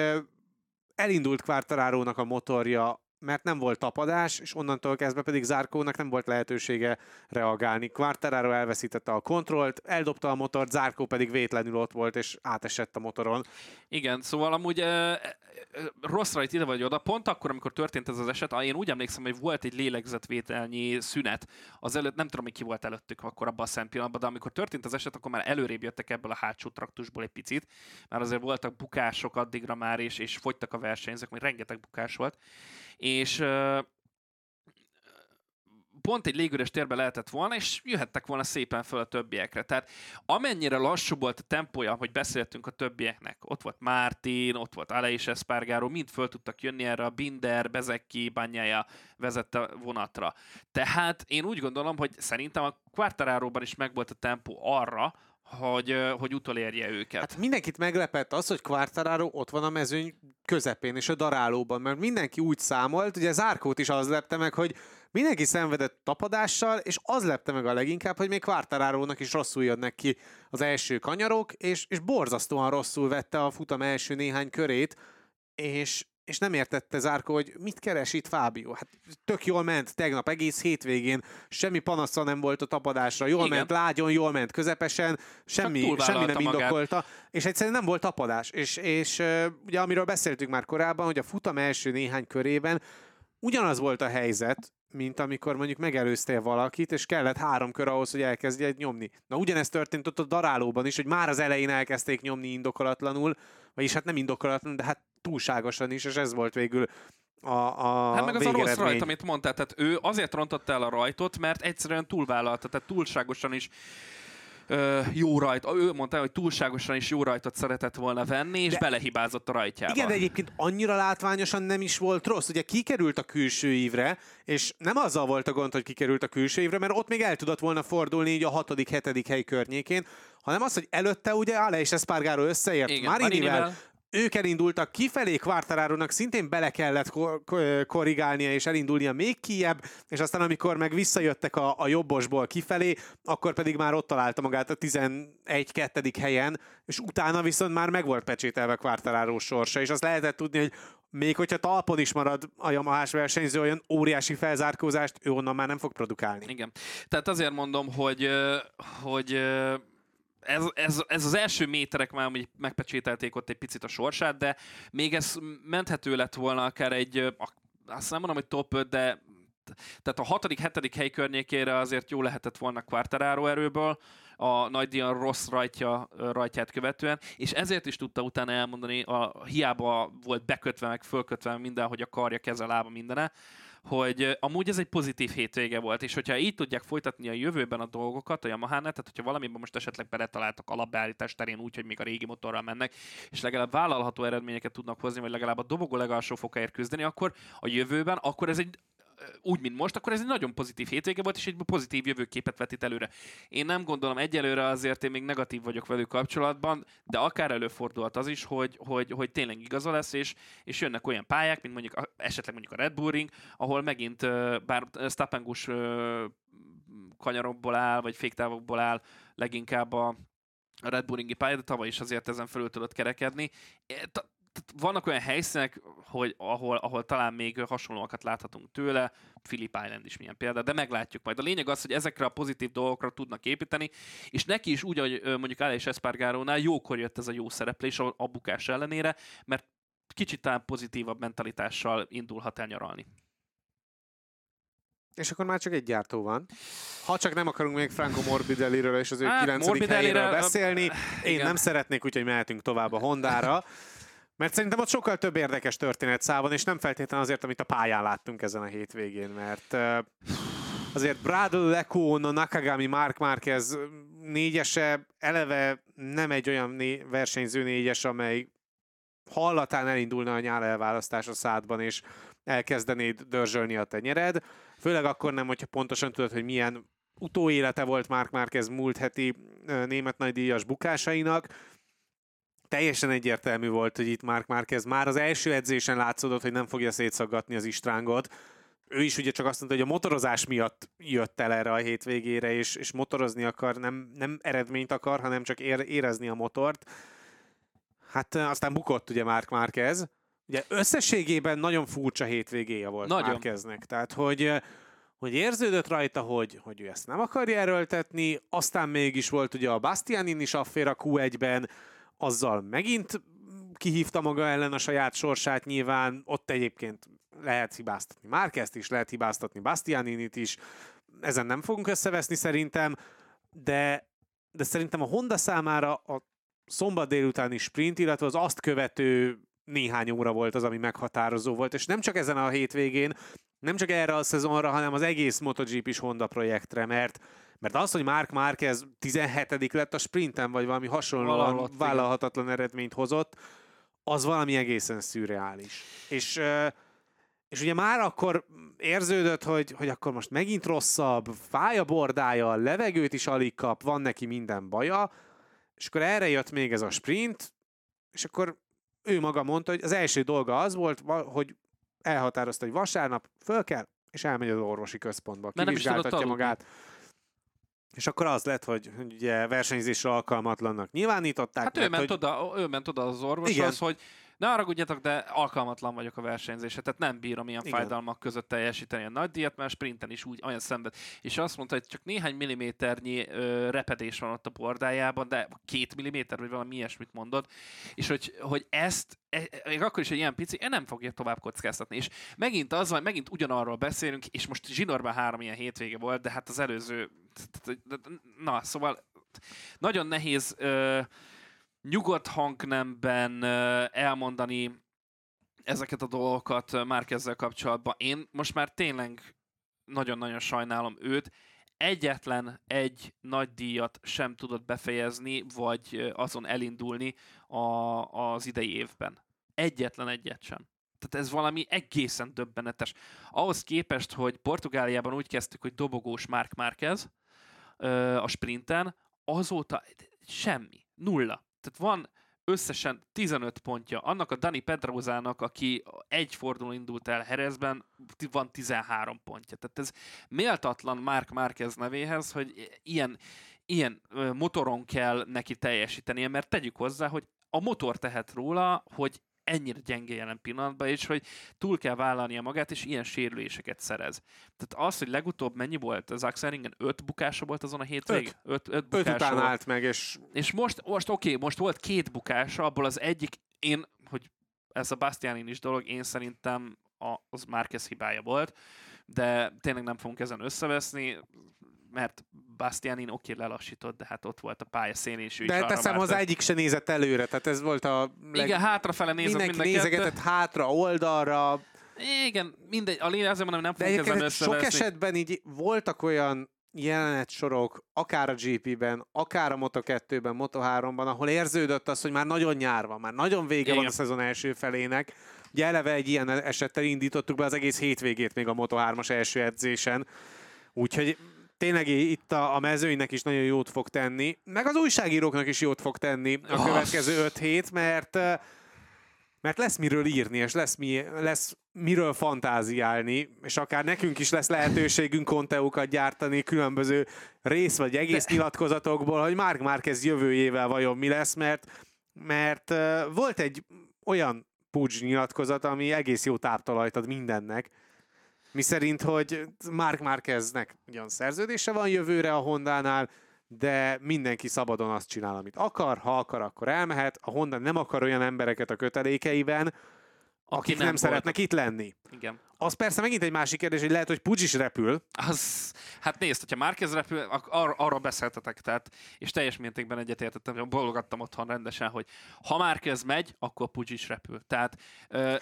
elindult Quartararo-nak a motorja mert nem volt tapadás, és onnantól kezdve pedig Zárkónak nem volt lehetősége reagálni. Quartararo elveszítette a kontrollt, eldobta a motort, Zárkó pedig vétlenül ott volt, és átesett a motoron. Igen, szóval amúgy e, rossz rajt ide vagy oda, pont akkor, amikor történt ez az eset, én úgy emlékszem, hogy volt egy lélegzetvételnyi szünet, az előtt, nem tudom, hogy ki volt előttük akkor abban a szent pillanatban, de amikor történt az eset, akkor már előrébb jöttek ebből a hátsó traktusból egy picit, mert azért voltak bukások addigra már, és, és fogytak a versenyzők, még rengeteg bukás volt és pont egy légüres térbe lehetett volna, és jöhettek volna szépen fel a többiekre. Tehát amennyire lassú volt a tempója, hogy beszéltünk a többieknek, ott volt Mártin, ott volt Aleix Espargaro, mind föl tudtak jönni erre a Binder, Bezeki, Banyája vezette vonatra. Tehát én úgy gondolom, hogy szerintem a Quartararo-ban is megvolt a tempó arra, hogy, hogy utolérje őket. Hát mindenkit meglepett az, hogy Quartararo ott van a mezőny közepén és a darálóban, mert mindenki úgy számolt, ugye Zárkót is az lepte meg, hogy mindenki szenvedett tapadással, és az lepte meg a leginkább, hogy még Quartararo-nak is rosszul jönnek ki az első kanyarok, és, és borzasztóan rosszul vette a futam első néhány körét, és, és nem értette Zárko, hogy mit keres itt Fábio. Hát tök jól ment tegnap, egész hétvégén, semmi panasza nem volt a tapadásra, jól Igen. ment lágyon, jól ment közepesen, semmi, semmi nem indokolta, magát. és egyszerűen nem volt tapadás. És, és ugye amiről beszéltünk már korábban, hogy a futam első néhány körében ugyanaz volt a helyzet, mint amikor mondjuk megelőztél valakit, és kellett három kör ahhoz, hogy elkezdje nyomni. Na ugyanezt történt ott a darálóban is, hogy már az elején elkezdték nyomni indokolatlanul, vagyis hát nem indokolatlanul, de hát túlságosan is, és ez volt végül a, a Hát meg az a rossz rajt, amit mondtál, tehát ő azért rontotta el a rajtot, mert egyszerűen túlvállalta, tehát túlságosan is ö, jó rajt. Ő mondta, hogy túlságosan is jó rajtot szeretett volna venni, és de, belehibázott a rajtjába. Igen, de egyébként annyira látványosan nem is volt rossz. Ugye kikerült a külső ívre, és nem azzal volt a gond, hogy kikerült a külső ívre, mert ott még el tudott volna fordulni így a hatodik, hetedik hely környékén, hanem az, hogy előtte ugye Ale és Espargaro összeért Marinivel, ők elindultak kifelé, Quartararo-nak szintén bele kellett korrigálnia és elindulnia még kiebb, és aztán amikor meg visszajöttek a, a jobbosból kifelé, akkor pedig már ott találta magát a 11-2. helyen, és utána viszont már meg volt pecsételve Quartararo sorsa, és azt lehetett tudni, hogy még hogyha talpon is marad a Yamahás versenyző, olyan óriási felzárkózást ő onnan már nem fog produkálni. Igen. Tehát azért mondom, hogy, hogy ez, ez, ez az első méterek már hogy megpecsételték ott egy picit a sorsát, de még ez menthető lett volna akár egy, azt nem mondom, hogy top 5, de tehát a hatodik, hetedik hely környékére azért jó lehetett volna Quartararo erőből, a nagy rossz rajtja, rajtját követően, és ezért is tudta utána elmondani, a, hiába volt bekötve, meg fölkötve minden, hogy a karja, keze, lába, mindene, hogy amúgy ez egy pozitív hétvége volt, és hogyha így tudják folytatni a jövőben a dolgokat, a yamaha tehát hogyha valamiben most esetleg beletaláltak alapbeállítás terén úgy, hogy még a régi motorral mennek, és legalább vállalható eredményeket tudnak hozni, vagy legalább a dobogó legalsó fokáért küzdeni, akkor a jövőben, akkor ez egy úgy, mint most, akkor ez egy nagyon pozitív hétvége volt, és egy pozitív jövőképet vetít előre. Én nem gondolom, egyelőre azért én még negatív vagyok velük kapcsolatban, de akár előfordulhat az is, hogy, hogy, hogy tényleg igaza lesz, és, és jönnek olyan pályák, mint mondjuk esetleg mondjuk a Red Bull Ring, ahol megint, bár Stappengus kanyarokból áll, vagy féktávokból áll leginkább a, a Red Bull Ringi pálya, de tavaly is azért ezen felül tudott kerekedni vannak olyan helyszínek, hogy ahol, ahol talán még hasonlóakat láthatunk tőle, Philip Island is milyen példa, de meglátjuk majd. A lényeg az, hogy ezekre a pozitív dolgokra tudnak építeni, és neki is úgy, hogy mondjuk Ale és Espargarónál jókor jött ez a jó szereplés a, a bukás ellenére, mert kicsit talán pozitívabb mentalitással indulhat el nyaralni. És akkor már csak egy gyártó van. Ha csak nem akarunk még Franco Morbidelliről és az ő Hát, 9. Morbidelli-re- helyéről beszélni, én igen. nem szeretnék, úgyhogy mehetünk tovább a Hondára. Mert szerintem ott sokkal több érdekes történet szál van, és nem feltétlenül azért, amit a pályán láttunk ezen a hétvégén, mert azért Bradl, Lecone, Nakagami, Mark Marquez négyese eleve nem egy olyan né- versenyző négyes, amely hallatán elindulna a nyár elválasztás a szádban, és elkezdenéd dörzsölni a tenyered. Főleg akkor nem, hogyha pontosan tudod, hogy milyen utóélete volt Mark Marquez múlt heti német nagydíjas bukásainak. Teljesen egyértelmű volt, hogy itt Mark Marquez már az első edzésen látszódott, hogy nem fogja szétszaggatni az istrángot. Ő is ugye csak azt mondta, hogy a motorozás miatt jött el erre a hétvégére, és, és motorozni akar, nem, nem eredményt akar, hanem csak ér, érezni a motort. Hát ö, aztán bukott ugye Mark Marquez. Ugye összességében nagyon furcsa hétvégéje volt Nagyon. Marqueznek. Tehát, hogy, ö, hogy érződött rajta, hogy, hogy ő ezt nem akarja erőltetni, aztán mégis volt ugye a Bastianin is affér a Q1-ben, azzal megint kihívta maga ellen a saját sorsát nyilván, ott egyébként lehet hibáztatni Márkezt is, lehet hibáztatni Bastianinit is, ezen nem fogunk összeveszni szerintem, de, de szerintem a Honda számára a szombat délutáni sprint, illetve az azt követő néhány óra volt az, ami meghatározó volt, és nem csak ezen a hétvégén, nem csak erre a szezonra, hanem az egész MotoGP is Honda projektre, mert mert az, hogy Mark Marquez 17 lett a sprinten, vagy valami hasonlóan Valahol ott, igen. vállalhatatlan eredményt hozott, az valami egészen szürreális. És, és ugye már akkor érződött, hogy, hogy akkor most megint rosszabb, fáj a bordája, levegőt is alig kap, van neki minden baja, és akkor erre jött még ez a sprint, és akkor ő maga mondta, hogy az első dolga az volt, hogy elhatározta, hogy vasárnap föl kell, és elmegy az orvosi központba, kivizsgáltatja aludni. És akkor az lett, hogy ugye versenyzésre alkalmatlannak nyilvánították. Hát ő mert ment, hogy... oda, ő ment oda az orvoshoz, Igen. hogy ne haragudjatok, de alkalmatlan vagyok a versenyzésre, tehát nem bírom ilyen Igen. fájdalmak között teljesíteni a nagy díjat, mert sprinten is úgy olyan szenved. És azt mondta, hogy csak néhány milliméternyi ö, repedés van ott a bordájában, de két milliméter, vagy valami ilyesmit mondott, és hogy, hogy ezt, e, még akkor is egy ilyen pici, e, nem fogja tovább kockáztatni. És megint az van, megint ugyanarról beszélünk, és most zsinórban három ilyen hétvége volt, de hát az előző, na, szóval nagyon nehéz ö, nyugodt hangnemben elmondani ezeket a dolgokat már ezzel kapcsolatban. Én most már tényleg nagyon-nagyon sajnálom őt. Egyetlen egy nagy díjat sem tudott befejezni, vagy azon elindulni a, az idei évben. Egyetlen egyet sem. Tehát ez valami egészen döbbenetes. Ahhoz képest, hogy Portugáliában úgy kezdtük, hogy dobogós Mark Márquez ö, a sprinten, azóta semmi, nulla. Tehát van összesen 15 pontja. Annak a Dani Pedrozának, aki egy forduló indult el Herezben, van 13 pontja. Tehát ez méltatlan Mark Márquez nevéhez, hogy ilyen, ilyen motoron kell neki teljesítenie, mert tegyük hozzá, hogy a motor tehet róla, hogy ennyire gyenge jelen pillanatban, és hogy túl kell vállalnia magát, és ilyen sérüléseket szerez. Tehát az, hogy legutóbb mennyi volt az Axelringen? Öt bukása volt azon a hétvégén? Öt. Öt, öt Öt bukása után volt. állt meg, és És most, most oké, most volt két bukása, abból az egyik, én, hogy ez a Bastianin is dolog, én szerintem a, az Márquez hibája volt, de tényleg nem fogunk ezen összeveszni, mert Bastianin oké lelassított, de hát ott volt a pálya szélén, is de teszem várt, hozzá, egyik se nézett előre, tehát ez volt a leg... Igen, hátrafele nézett mindenki mind a kettő. nézegetett hátra, oldalra, Igen, mindegy, a lényeg azért mondom, nem fogunk ezen sok esetben így voltak olyan jelenetsorok, akár a GP-ben, akár a Moto2-ben, Moto3-ban, ahol érződött az, hogy már nagyon nyár van, már nagyon vége Igen. van a szezon első felének. Ugye eleve egy ilyen esettel indítottuk be az egész hétvégét még a Moto3-as első edzésen. Úgyhogy tényleg itt a, a mezőnynek is nagyon jót fog tenni, meg az újságíróknak is jót fog tenni a következő öt hét, mert mert lesz miről írni, és lesz, mi, lesz miről fantáziálni, és akár nekünk is lesz lehetőségünk konteókat gyártani különböző rész vagy egész De... nyilatkozatokból, hogy Mark Márquez jövőjével vajon mi lesz, mert, mert uh, volt egy olyan Pucs nyilatkozat, ami egész jó táptalajt ad mindennek, mi szerint, hogy Mark Márqueznek ugyan szerződése van jövőre a Hondánál, de mindenki szabadon azt csinál, amit akar, ha akar, akkor elmehet. A Honda nem akar olyan embereket a kötelékeiben, akik nem, nem szeretnek itt lenni. Igen. Az persze megint egy másik kérdés, hogy lehet, hogy Pucs is repül. Az, hát nézd, hogyha Márquez repül, ar- arra beszéltetek, tehát, és teljes mértékben egyetértettem, hogy bologattam otthon rendesen, hogy ha Márquez megy, akkor Pucs is repül. Tehát,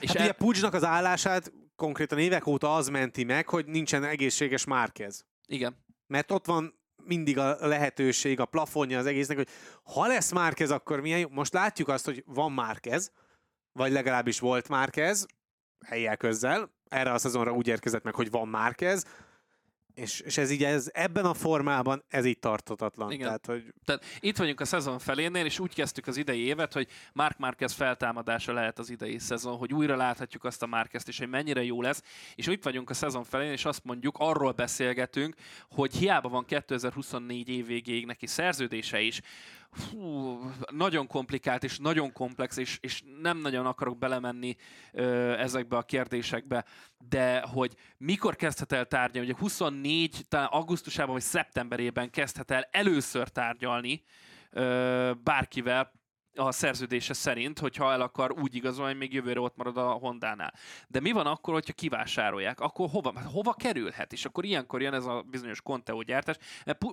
és hát el... ugye Pucsnak az állását konkrétan évek óta az menti meg, hogy nincsen egészséges Márquez. Igen. Mert ott van mindig a lehetőség, a plafonja az egésznek, hogy ha lesz Márquez, akkor milyen jó. Most látjuk azt, hogy van Márquez, vagy legalábbis volt Márquez, helyjel közzel, erre a szezonra úgy érkezett meg, hogy van Márquez, és, és ez így ez, ebben a formában ez így tartatatlan. Igen. Tehát, hogy... Tehát itt vagyunk a szezon felénél, és úgy kezdtük az idei évet, hogy Mark Márquez feltámadása lehet az idei szezon, hogy újra láthatjuk azt a Márquezt, és hogy mennyire jó lesz. És itt vagyunk a szezon felén, és azt mondjuk, arról beszélgetünk, hogy hiába van 2024 év végéig neki szerződése is, fú, nagyon komplikált és nagyon komplex, és, és nem nagyon akarok belemenni ö, ezekbe a kérdésekbe, de hogy mikor kezdhet el tárgyalni, ugye 24, talán augusztusában vagy szeptemberében kezdhet el először tárgyalni ö, bárkivel, a szerződése szerint, hogyha el akar úgy igazolni, még jövőre ott marad a Hondánál. De mi van akkor, hogyha kivásárolják? Akkor hova, hát hova kerülhet? És akkor ilyenkor jön ez a bizonyos Conteo gyártás.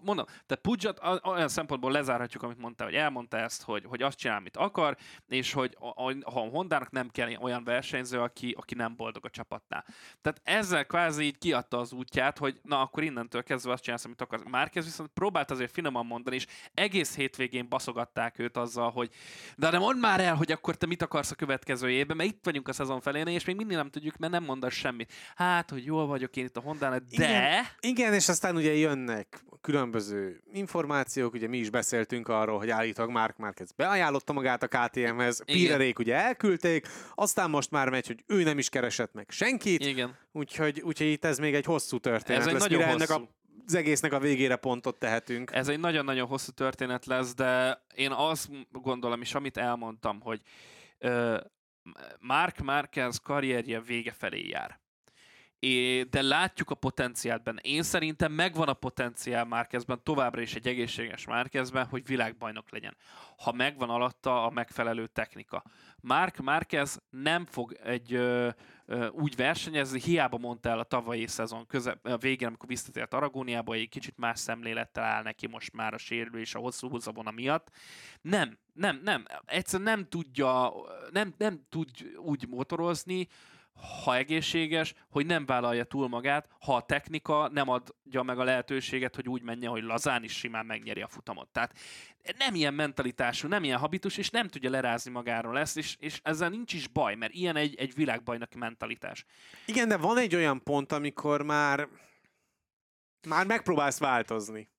Mondom, tehát Pudjat olyan szempontból lezárhatjuk, amit mondta, hogy elmondta ezt, hogy, hogy azt csinál, amit akar, és hogy ha a Hondának nem kell olyan versenyző, aki, aki nem boldog a csapatnál. Tehát ezzel kvázi így kiadta az útját, hogy na akkor innentől kezdve azt csinálsz, amit akar. Márkez viszont próbált azért finoman mondani, és egész hétvégén baszogatták őt azzal, hogy de, de mondd már el, hogy akkor te mit akarsz a következő évben, mert itt vagyunk a szezon felén, és még mindig nem tudjuk, mert nem mondasz semmit. Hát, hogy jól vagyok én itt a Hondánál, de... Igen, igen, és aztán ugye jönnek különböző információk, ugye mi is beszéltünk arról, hogy állítólag Mark Marquez beajánlotta magát a KTM-hez, Pirerék ugye elküldték, aztán most már megy, hogy ő nem is keresett meg senkit, Igen. Úgyhogy, úgyhogy itt ez még egy hosszú történet ez egy lesz, nagyon hosszú. ennek a az egésznek a végére pontot tehetünk. Ez egy nagyon-nagyon hosszú történet lesz, de én azt gondolom, és amit elmondtam, hogy uh, Mark Marquez karrierje vége felé jár. De látjuk a potenciált benne. Én szerintem megvan a potenciál Márkezben, továbbra is egy egészséges Márkezben, hogy világbajnok legyen. Ha megvan alatta a megfelelő technika. Mark Márkez nem fog egy ö, ö, úgy versenyezni, hiába mondta el a tavalyi szezon közep, a végén, amikor visszatért Aragóniába, egy kicsit más szemlélettel áll neki most már a sérülés a hosszú húzavona miatt. Nem, nem, nem. Egyszerűen nem tudja, nem, nem tud úgy motorozni, ha egészséges, hogy nem vállalja túl magát, ha a technika nem adja meg a lehetőséget, hogy úgy menjen, hogy lazán is simán megnyeri a futamot. Tehát nem ilyen mentalitású, nem ilyen habitus, és nem tudja lerázni magáról ezt, és, és ezzel nincs is baj, mert ilyen egy, egy világbajnoki mentalitás. Igen, de van egy olyan pont, amikor már már megpróbálsz változni.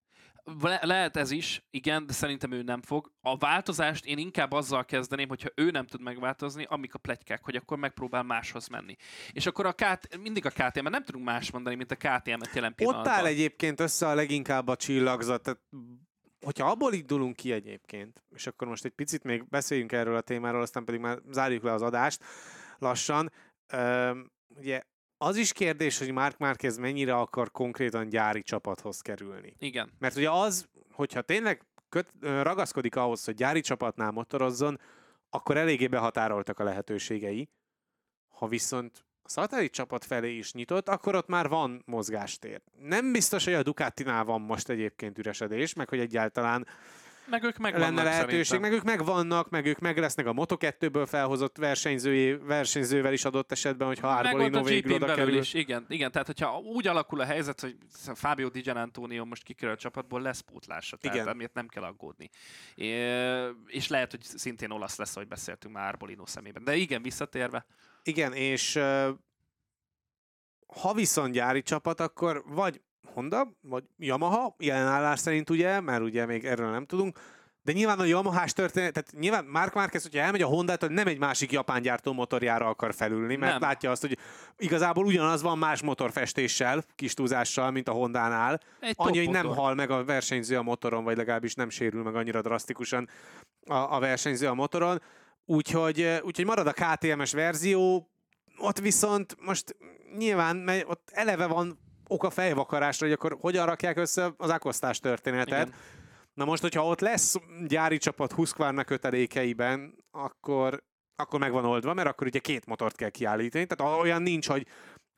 Le- lehet ez is, igen, de szerintem ő nem fog. A változást én inkább azzal kezdeném, hogyha ő nem tud megváltozni, amik a plegykák, hogy akkor megpróbál máshoz menni. És akkor a KT, mindig a KTM, nem tudunk más mondani, mint a KTM-et jelen pillanatban. Ott áll egyébként össze a leginkább a csillagzat. Tehát, hogyha abból indulunk ki egyébként, és akkor most egy picit még beszéljünk erről a témáról, aztán pedig már zárjuk le az adást lassan. Üm, ugye az is kérdés, hogy Mark Márquez mennyire akar konkrétan gyári csapathoz kerülni. Igen. Mert ugye az, hogyha tényleg köt, ragaszkodik ahhoz, hogy gyári csapatnál motorozzon, akkor eléggé behatároltak a lehetőségei. Ha viszont a szatellit csapat felé is nyitott, akkor ott már van mozgástér. Nem biztos, hogy a Ducatinál van most egyébként üresedés, meg hogy egyáltalán meg ők meg lenne lehetőség, szerintem. meg ők megvannak, meg ők meg lesznek a Moto2-ből felhozott versenyzői, versenyzővel is adott esetben, hogyha Arbolino végül oda kerül. Is, igen, igen, tehát hogyha úgy alakul a helyzet, hogy Fábio Di Gianantonio most kikerül a csapatból, lesz pótlása, tehát igen. amiért nem kell aggódni. É, és lehet, hogy szintén olasz lesz, ahogy beszéltünk már Arbolino szemében. De igen, visszatérve. Igen, és ha viszont gyári csapat, akkor vagy Honda, vagy Yamaha, jelen állás szerint ugye, mert ugye még erről nem tudunk, de nyilván a Yamaha-s történet, tehát nyilván Mark Marquez, hogyha elmegy a honda nem egy másik japán gyártó motorjára akar felülni, mert nem. látja azt, hogy igazából ugyanaz van más motorfestéssel, kis túlzással, mint a Hondánál. Egy Annyi, hogy nem hal meg a versenyző a motoron, vagy legalábbis nem sérül meg annyira drasztikusan a, a versenyző a motoron. Úgyhogy, úgyhogy marad a KTM-es verzió, ott viszont most nyilván, mert ott eleve van oka fejvakarásra, hogy akkor hogyan rakják össze az akosztás történetet. Igen. Na most, hogyha ott lesz gyári csapat Husqvarna kötelékeiben, akkor akkor meg van oldva, mert akkor ugye két motort kell kiállítani. Tehát olyan nincs, hogy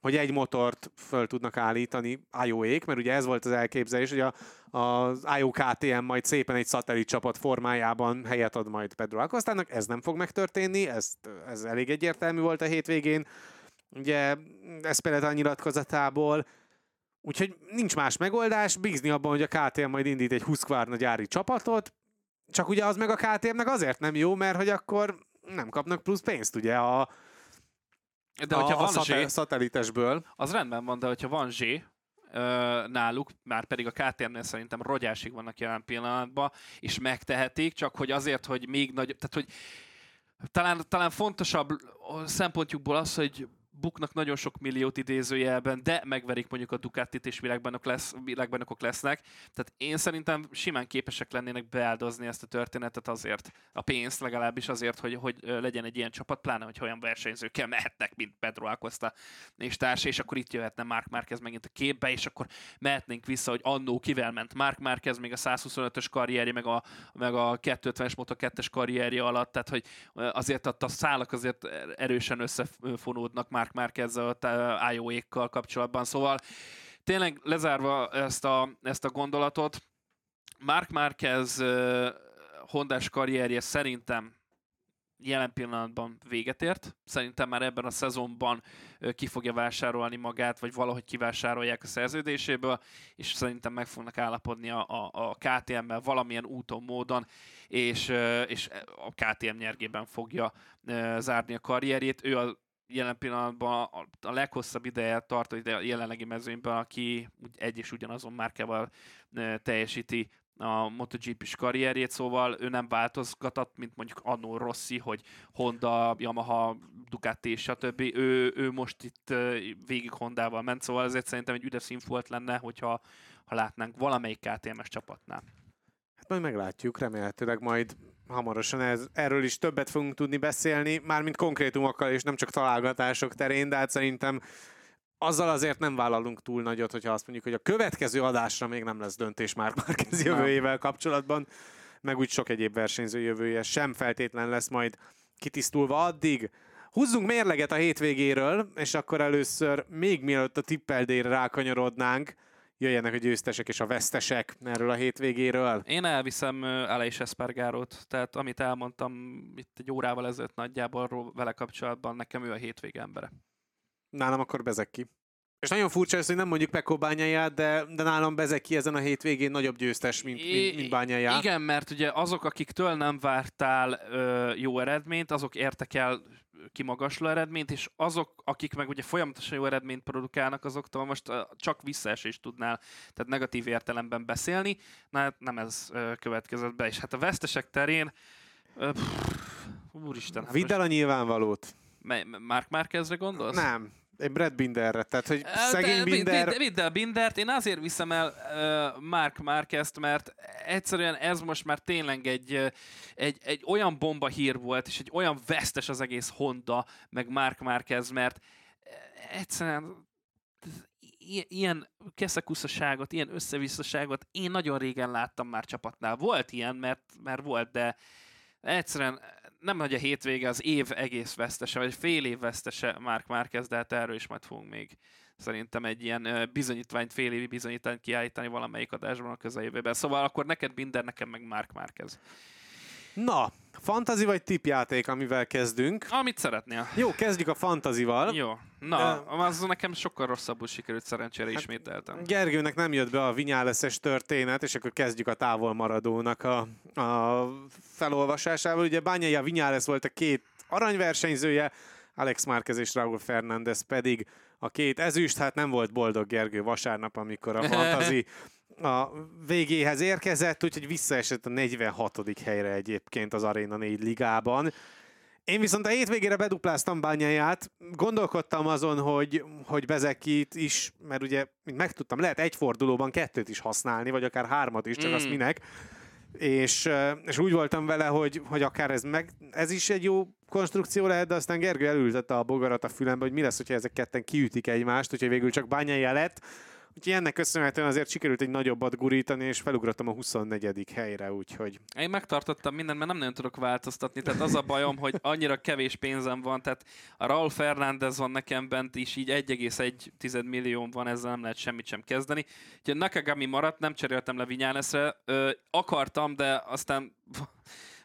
hogy egy motort föl tudnak állítani IO-ék, mert ugye ez volt az elképzelés, hogy a, az IO KTM majd szépen egy szatellit csapat formájában helyet ad majd Pedro Alcostának, ez nem fog megtörténni, ez, ez elég egyértelmű volt a hétvégén, ugye ez például a nyilatkozatából, úgyhogy nincs más megoldás, bízni abban, hogy a KTM majd indít egy Husqvarna gyári csapatot, csak ugye az meg a KTM-nek azért nem jó, mert hogy akkor nem kapnak plusz pénzt ugye a, de hogyha a, van a zsé, szatellitesből. az rendben van, de hogyha van zsé, náluk, már pedig a KTM-nél szerintem rogyásig vannak jelen pillanatban, és megtehetik, csak hogy azért, hogy még nagyobb, tehát hogy talán, talán fontosabb szempontjukból az, hogy buknak nagyon sok milliót idézőjelben, de megverik mondjuk a Ducatit és világbajnok, lesz, világbajnokok lesznek. Tehát én szerintem simán képesek lennének beáldozni ezt a történetet azért, a pénzt legalábbis azért, hogy, hogy legyen egy ilyen csapat, pláne, hogy olyan versenyzőkkel mehetnek, mint Pedro Acosta és társa, és akkor itt jöhetne Mark Márquez megint a képbe, és akkor mehetnénk vissza, hogy annó kivel ment Mark Márquez, még a 125-ös karrierje, meg a, meg a 250-es Moto2-es karrierje alatt, tehát hogy azért a szálak azért erősen összefonódnak Mark Mark a IOE-kkal kapcsolatban. Szóval tényleg lezárva ezt a, ezt a gondolatot, Mark Márquez Hondás karrierje szerintem jelen pillanatban véget ért. Szerintem már ebben a szezonban ki fogja vásárolni magát, vagy valahogy kivásárolják a szerződéséből, és szerintem meg fognak állapodni a, a, a KTM-mel valamilyen úton, módon, és, és a KTM nyergében fogja zárni a karrierjét. Ő a jelen pillanatban a leghosszabb ideje tart a jelenlegi mezőnyben, aki egy és ugyanazon márkával teljesíti a MotoGP-s karrierjét, szóval ő nem változgatott, mint mondjuk annó Rossi, hogy Honda, Yamaha, Ducati és stb. Ő, ő most itt végig Hondával ment, szóval ezért szerintem egy üdes volt lenne, hogyha ha látnánk valamelyik KTM-es csapatnál. Hát majd meglátjuk, remélhetőleg majd hamarosan ez, erről is többet fogunk tudni beszélni, mármint konkrétumokkal és nem csak találgatások terén, de hát szerintem azzal azért nem vállalunk túl nagyot, hogyha azt mondjuk, hogy a következő adásra még nem lesz döntés már Márquez jövőjével kapcsolatban, meg úgy sok egyéb versenyző jövője sem feltétlen lesz majd kitisztulva addig. Húzzunk mérleget a hétvégéről, és akkor először még mielőtt a tippeldére rákanyarodnánk, jöjjenek a győztesek és a vesztesek erről a hétvégéről. Én elviszem Aleix Espargarót, tehát amit elmondtam itt egy órával ezelőtt nagyjából vele kapcsolatban, nekem ő a hétvége embere. Nálam akkor bezek ki. És nagyon furcsa ez, hogy nem mondjuk Pekó bányáját, de, de nálam bezek ki ezen a hétvégén nagyobb győztes, mint, mint, mint bányáját. Igen, mert ugye azok, akiktől nem vártál ö, jó eredményt, azok értek el kimagasló eredményt, és azok, akik meg ugye folyamatosan jó eredményt produkálnak, azoktól most csak visszaesést tudnál, tehát negatív értelemben beszélni, na hát nem ez következett be, és hát a vesztesek terén pff, úristen. Hát Vidd el a nyilvánvalót. Mark Márquezre gondolsz? Nem, egy Brad Binderre, tehát hogy szegény Binder... Vidd, vidd el Bindert, én azért viszem el uh, Mark Márquezt, mert egyszerűen ez most már tényleg egy, egy, egy olyan bomba hír volt, és egy olyan vesztes az egész Honda, meg Mark Márquez, mert egyszerűen ilyen keszekuszaságot, ilyen összevisszaságot én nagyon régen láttam már csapatnál. Volt ilyen, mert, mert volt, de egyszerűen nem nagy a hétvége, az év egész vesztese, vagy fél év vesztese Mark Márquez, de hát erről is majd fogunk még szerintem egy ilyen bizonyítványt, fél évi bizonyítványt kiállítani valamelyik adásban a közeljövőben. Szóval akkor neked Binder, nekem meg Mark Márquez. Na, fantazi vagy tipjáték, amivel kezdünk? Amit szeretnél. Jó, kezdjük a fantazival. Jó. Na, az nekem sokkal rosszabbul sikerült szerencsére hát ismételtem. Gergőnek nem jött be a vinyáleszes történet, és akkor kezdjük a távol maradónak a, a felolvasásával. Ugye Bányai a Vinyálesz volt a két aranyversenyzője, Alex Márquez és Raúl Fernández pedig a két ezüst, hát nem volt boldog Gergő vasárnap, amikor a fantazi a végéhez érkezett, úgyhogy visszaesett a 46. helyre egyébként az Arena 4 ligában. Én viszont a hétvégére bedupláztam bányáját, gondolkodtam azon, hogy, hogy Bezekit is, mert ugye, mint megtudtam, lehet egy fordulóban kettőt is használni, vagy akár hármat is, csak mm. azt minek. És, és úgy voltam vele, hogy, hogy akár ez, meg, ez is egy jó konstrukció lehet, de aztán Gergő elültette a bogarat a fülembe, hogy mi lesz, hogyha ezek ketten kiütik egymást, úgyhogy végül csak bányája lett Úgyhogy ennek köszönhetően azért sikerült egy nagyobbat gurítani, és felugrottam a 24. helyre, úgyhogy... Én megtartottam mindent, mert nem nagyon tudok változtatni, tehát az a bajom, hogy annyira kevés pénzem van, tehát a Raul Fernández van nekem bent is, így 1,1 millió van, ezzel nem lehet semmit sem kezdeni. Úgyhogy Nakagami maradt, nem cseréltem le Vinyáneszre, akartam, de aztán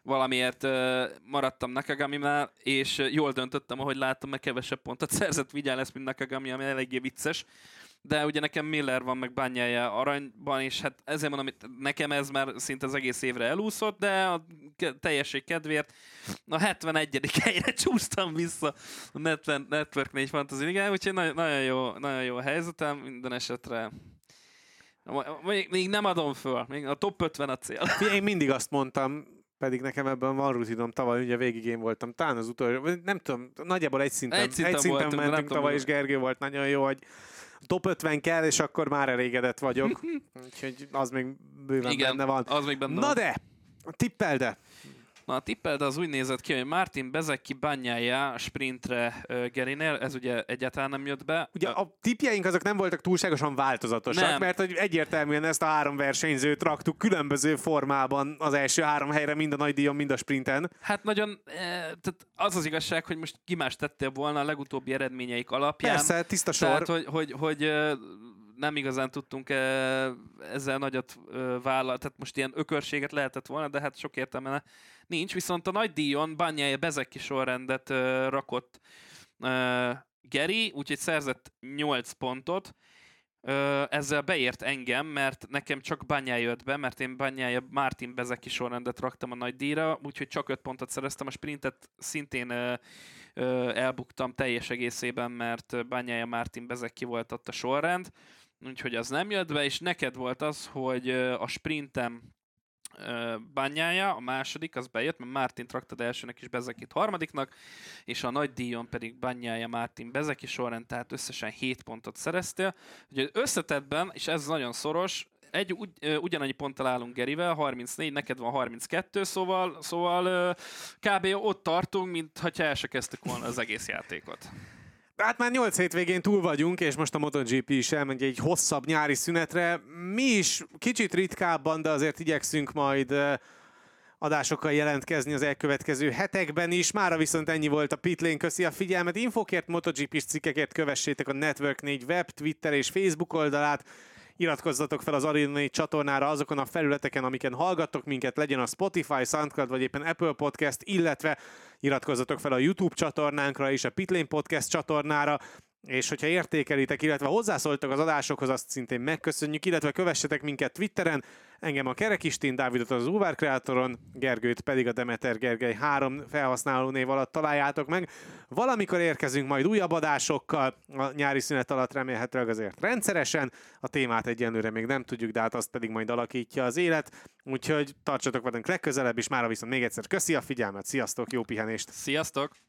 valamiért uh, maradtam Nakagami-nál, és jól döntöttem, ahogy láttam, mert kevesebb pontot szerzett Vigyán lesz, mint Nakagami, ami eléggé vicces. De ugye nekem Miller van, meg bányája aranyban, és hát ezért mondom, hogy nekem ez már szinte az egész évre elúszott, de a teljesség kedvéért a 71. helyre csúsztam vissza a Network 4 Fantasy Ligán, úgyhogy nagyon, nagyon, jó, nagyon jó helyzetem, minden esetre még, még nem adom föl, még a top 50 a cél. Én mindig azt mondtam, pedig nekem ebben van rutinom, tavaly ugye végig én voltam, talán az utolsó, nem tudom, nagyjából egy szinten, egy szinten, egy szinten voltunk, mentünk tavaly, és Gergő volt nagyon jó, hogy top 50 kell, és akkor már elégedett vagyok. Úgyhogy az még bőven Igen, benne van. az még benne Na van. de, tippel de! Na a tippeld az úgy nézett ki, hogy Martin Bezeki bányája sprintre Gerinél, ez ugye egyáltalán nem jött be. Ugye a tippjeink azok nem voltak túlságosan változatosak, Nem. mert hogy egyértelműen ezt a három versenyzőt raktuk különböző formában az első három helyre, mind a nagy díjon, mind a sprinten. Hát nagyon, eh, tehát az az igazság, hogy most ki más tettél volna a legutóbbi eredményeik alapján. Persze, tiszta sor. Tehát, hogy, hogy, hogy nem igazán tudtunk eh, ezzel nagyot vállalni, tehát most ilyen ökörséget lehetett volna, de hát sok értelme nincs, viszont a nagy díjon Bányája Bezeki sorrendet rakott Geri, úgyhogy szerzett 8 pontot, ezzel beért engem, mert nekem csak Bányája jött be, mert én Bányája Martin Bezeki sorrendet raktam a nagy díjra, úgyhogy csak 5 pontot szereztem, a sprintet szintén elbuktam teljes egészében, mert Bányája Martin Bezeki volt ott a sorrend, úgyhogy az nem jött be, és neked volt az, hogy a sprintem bányája, a második, az bejött, mert Martin raktad elsőnek és Bezekit harmadiknak, és a nagy díjon pedig bányája Martin Bezeki sorrend, tehát összesen 7 pontot szereztél. Ugye összetettben, és ez nagyon szoros, egy ugy, ugyanannyi ponttal állunk Gerivel, 34, neked van 32, szóval, szóval kb. ott tartunk, mint ha el se kezdtük volna az egész játékot. Hát már 8 hétvégén túl vagyunk, és most a MotoGP is elmegy egy hosszabb nyári szünetre. Mi is kicsit ritkábban, de azért igyekszünk majd adásokkal jelentkezni az elkövetkező hetekben is. Mára viszont ennyi volt a Pitlane, köszi a figyelmet. Infokért, MotoGP-s cikkekért kövessétek a Network 4 web, Twitter és Facebook oldalát iratkozzatok fel az Arena csatornára azokon a felületeken, amiken hallgattok minket, legyen a Spotify, SoundCloud vagy éppen Apple Podcast, illetve iratkozzatok fel a YouTube csatornánkra és a Pitlane Podcast csatornára, és hogyha értékelitek, illetve hozzászóltak az adásokhoz, azt szintén megköszönjük, illetve kövessetek minket Twitteren, engem a Kerekistin, Dávidot az Uvar Kreatoron, Gergőt pedig a Demeter Gergely három felhasználó név alatt találjátok meg. Valamikor érkezünk majd újabb adásokkal, a nyári szünet alatt remélhetőleg azért rendszeresen, a témát egyenlőre még nem tudjuk, de hát azt pedig majd alakítja az élet, úgyhogy tartsatok velünk legközelebb, és mára viszont még egyszer köszi a figyelmet, sziasztok, jó pihenést! Sziasztok!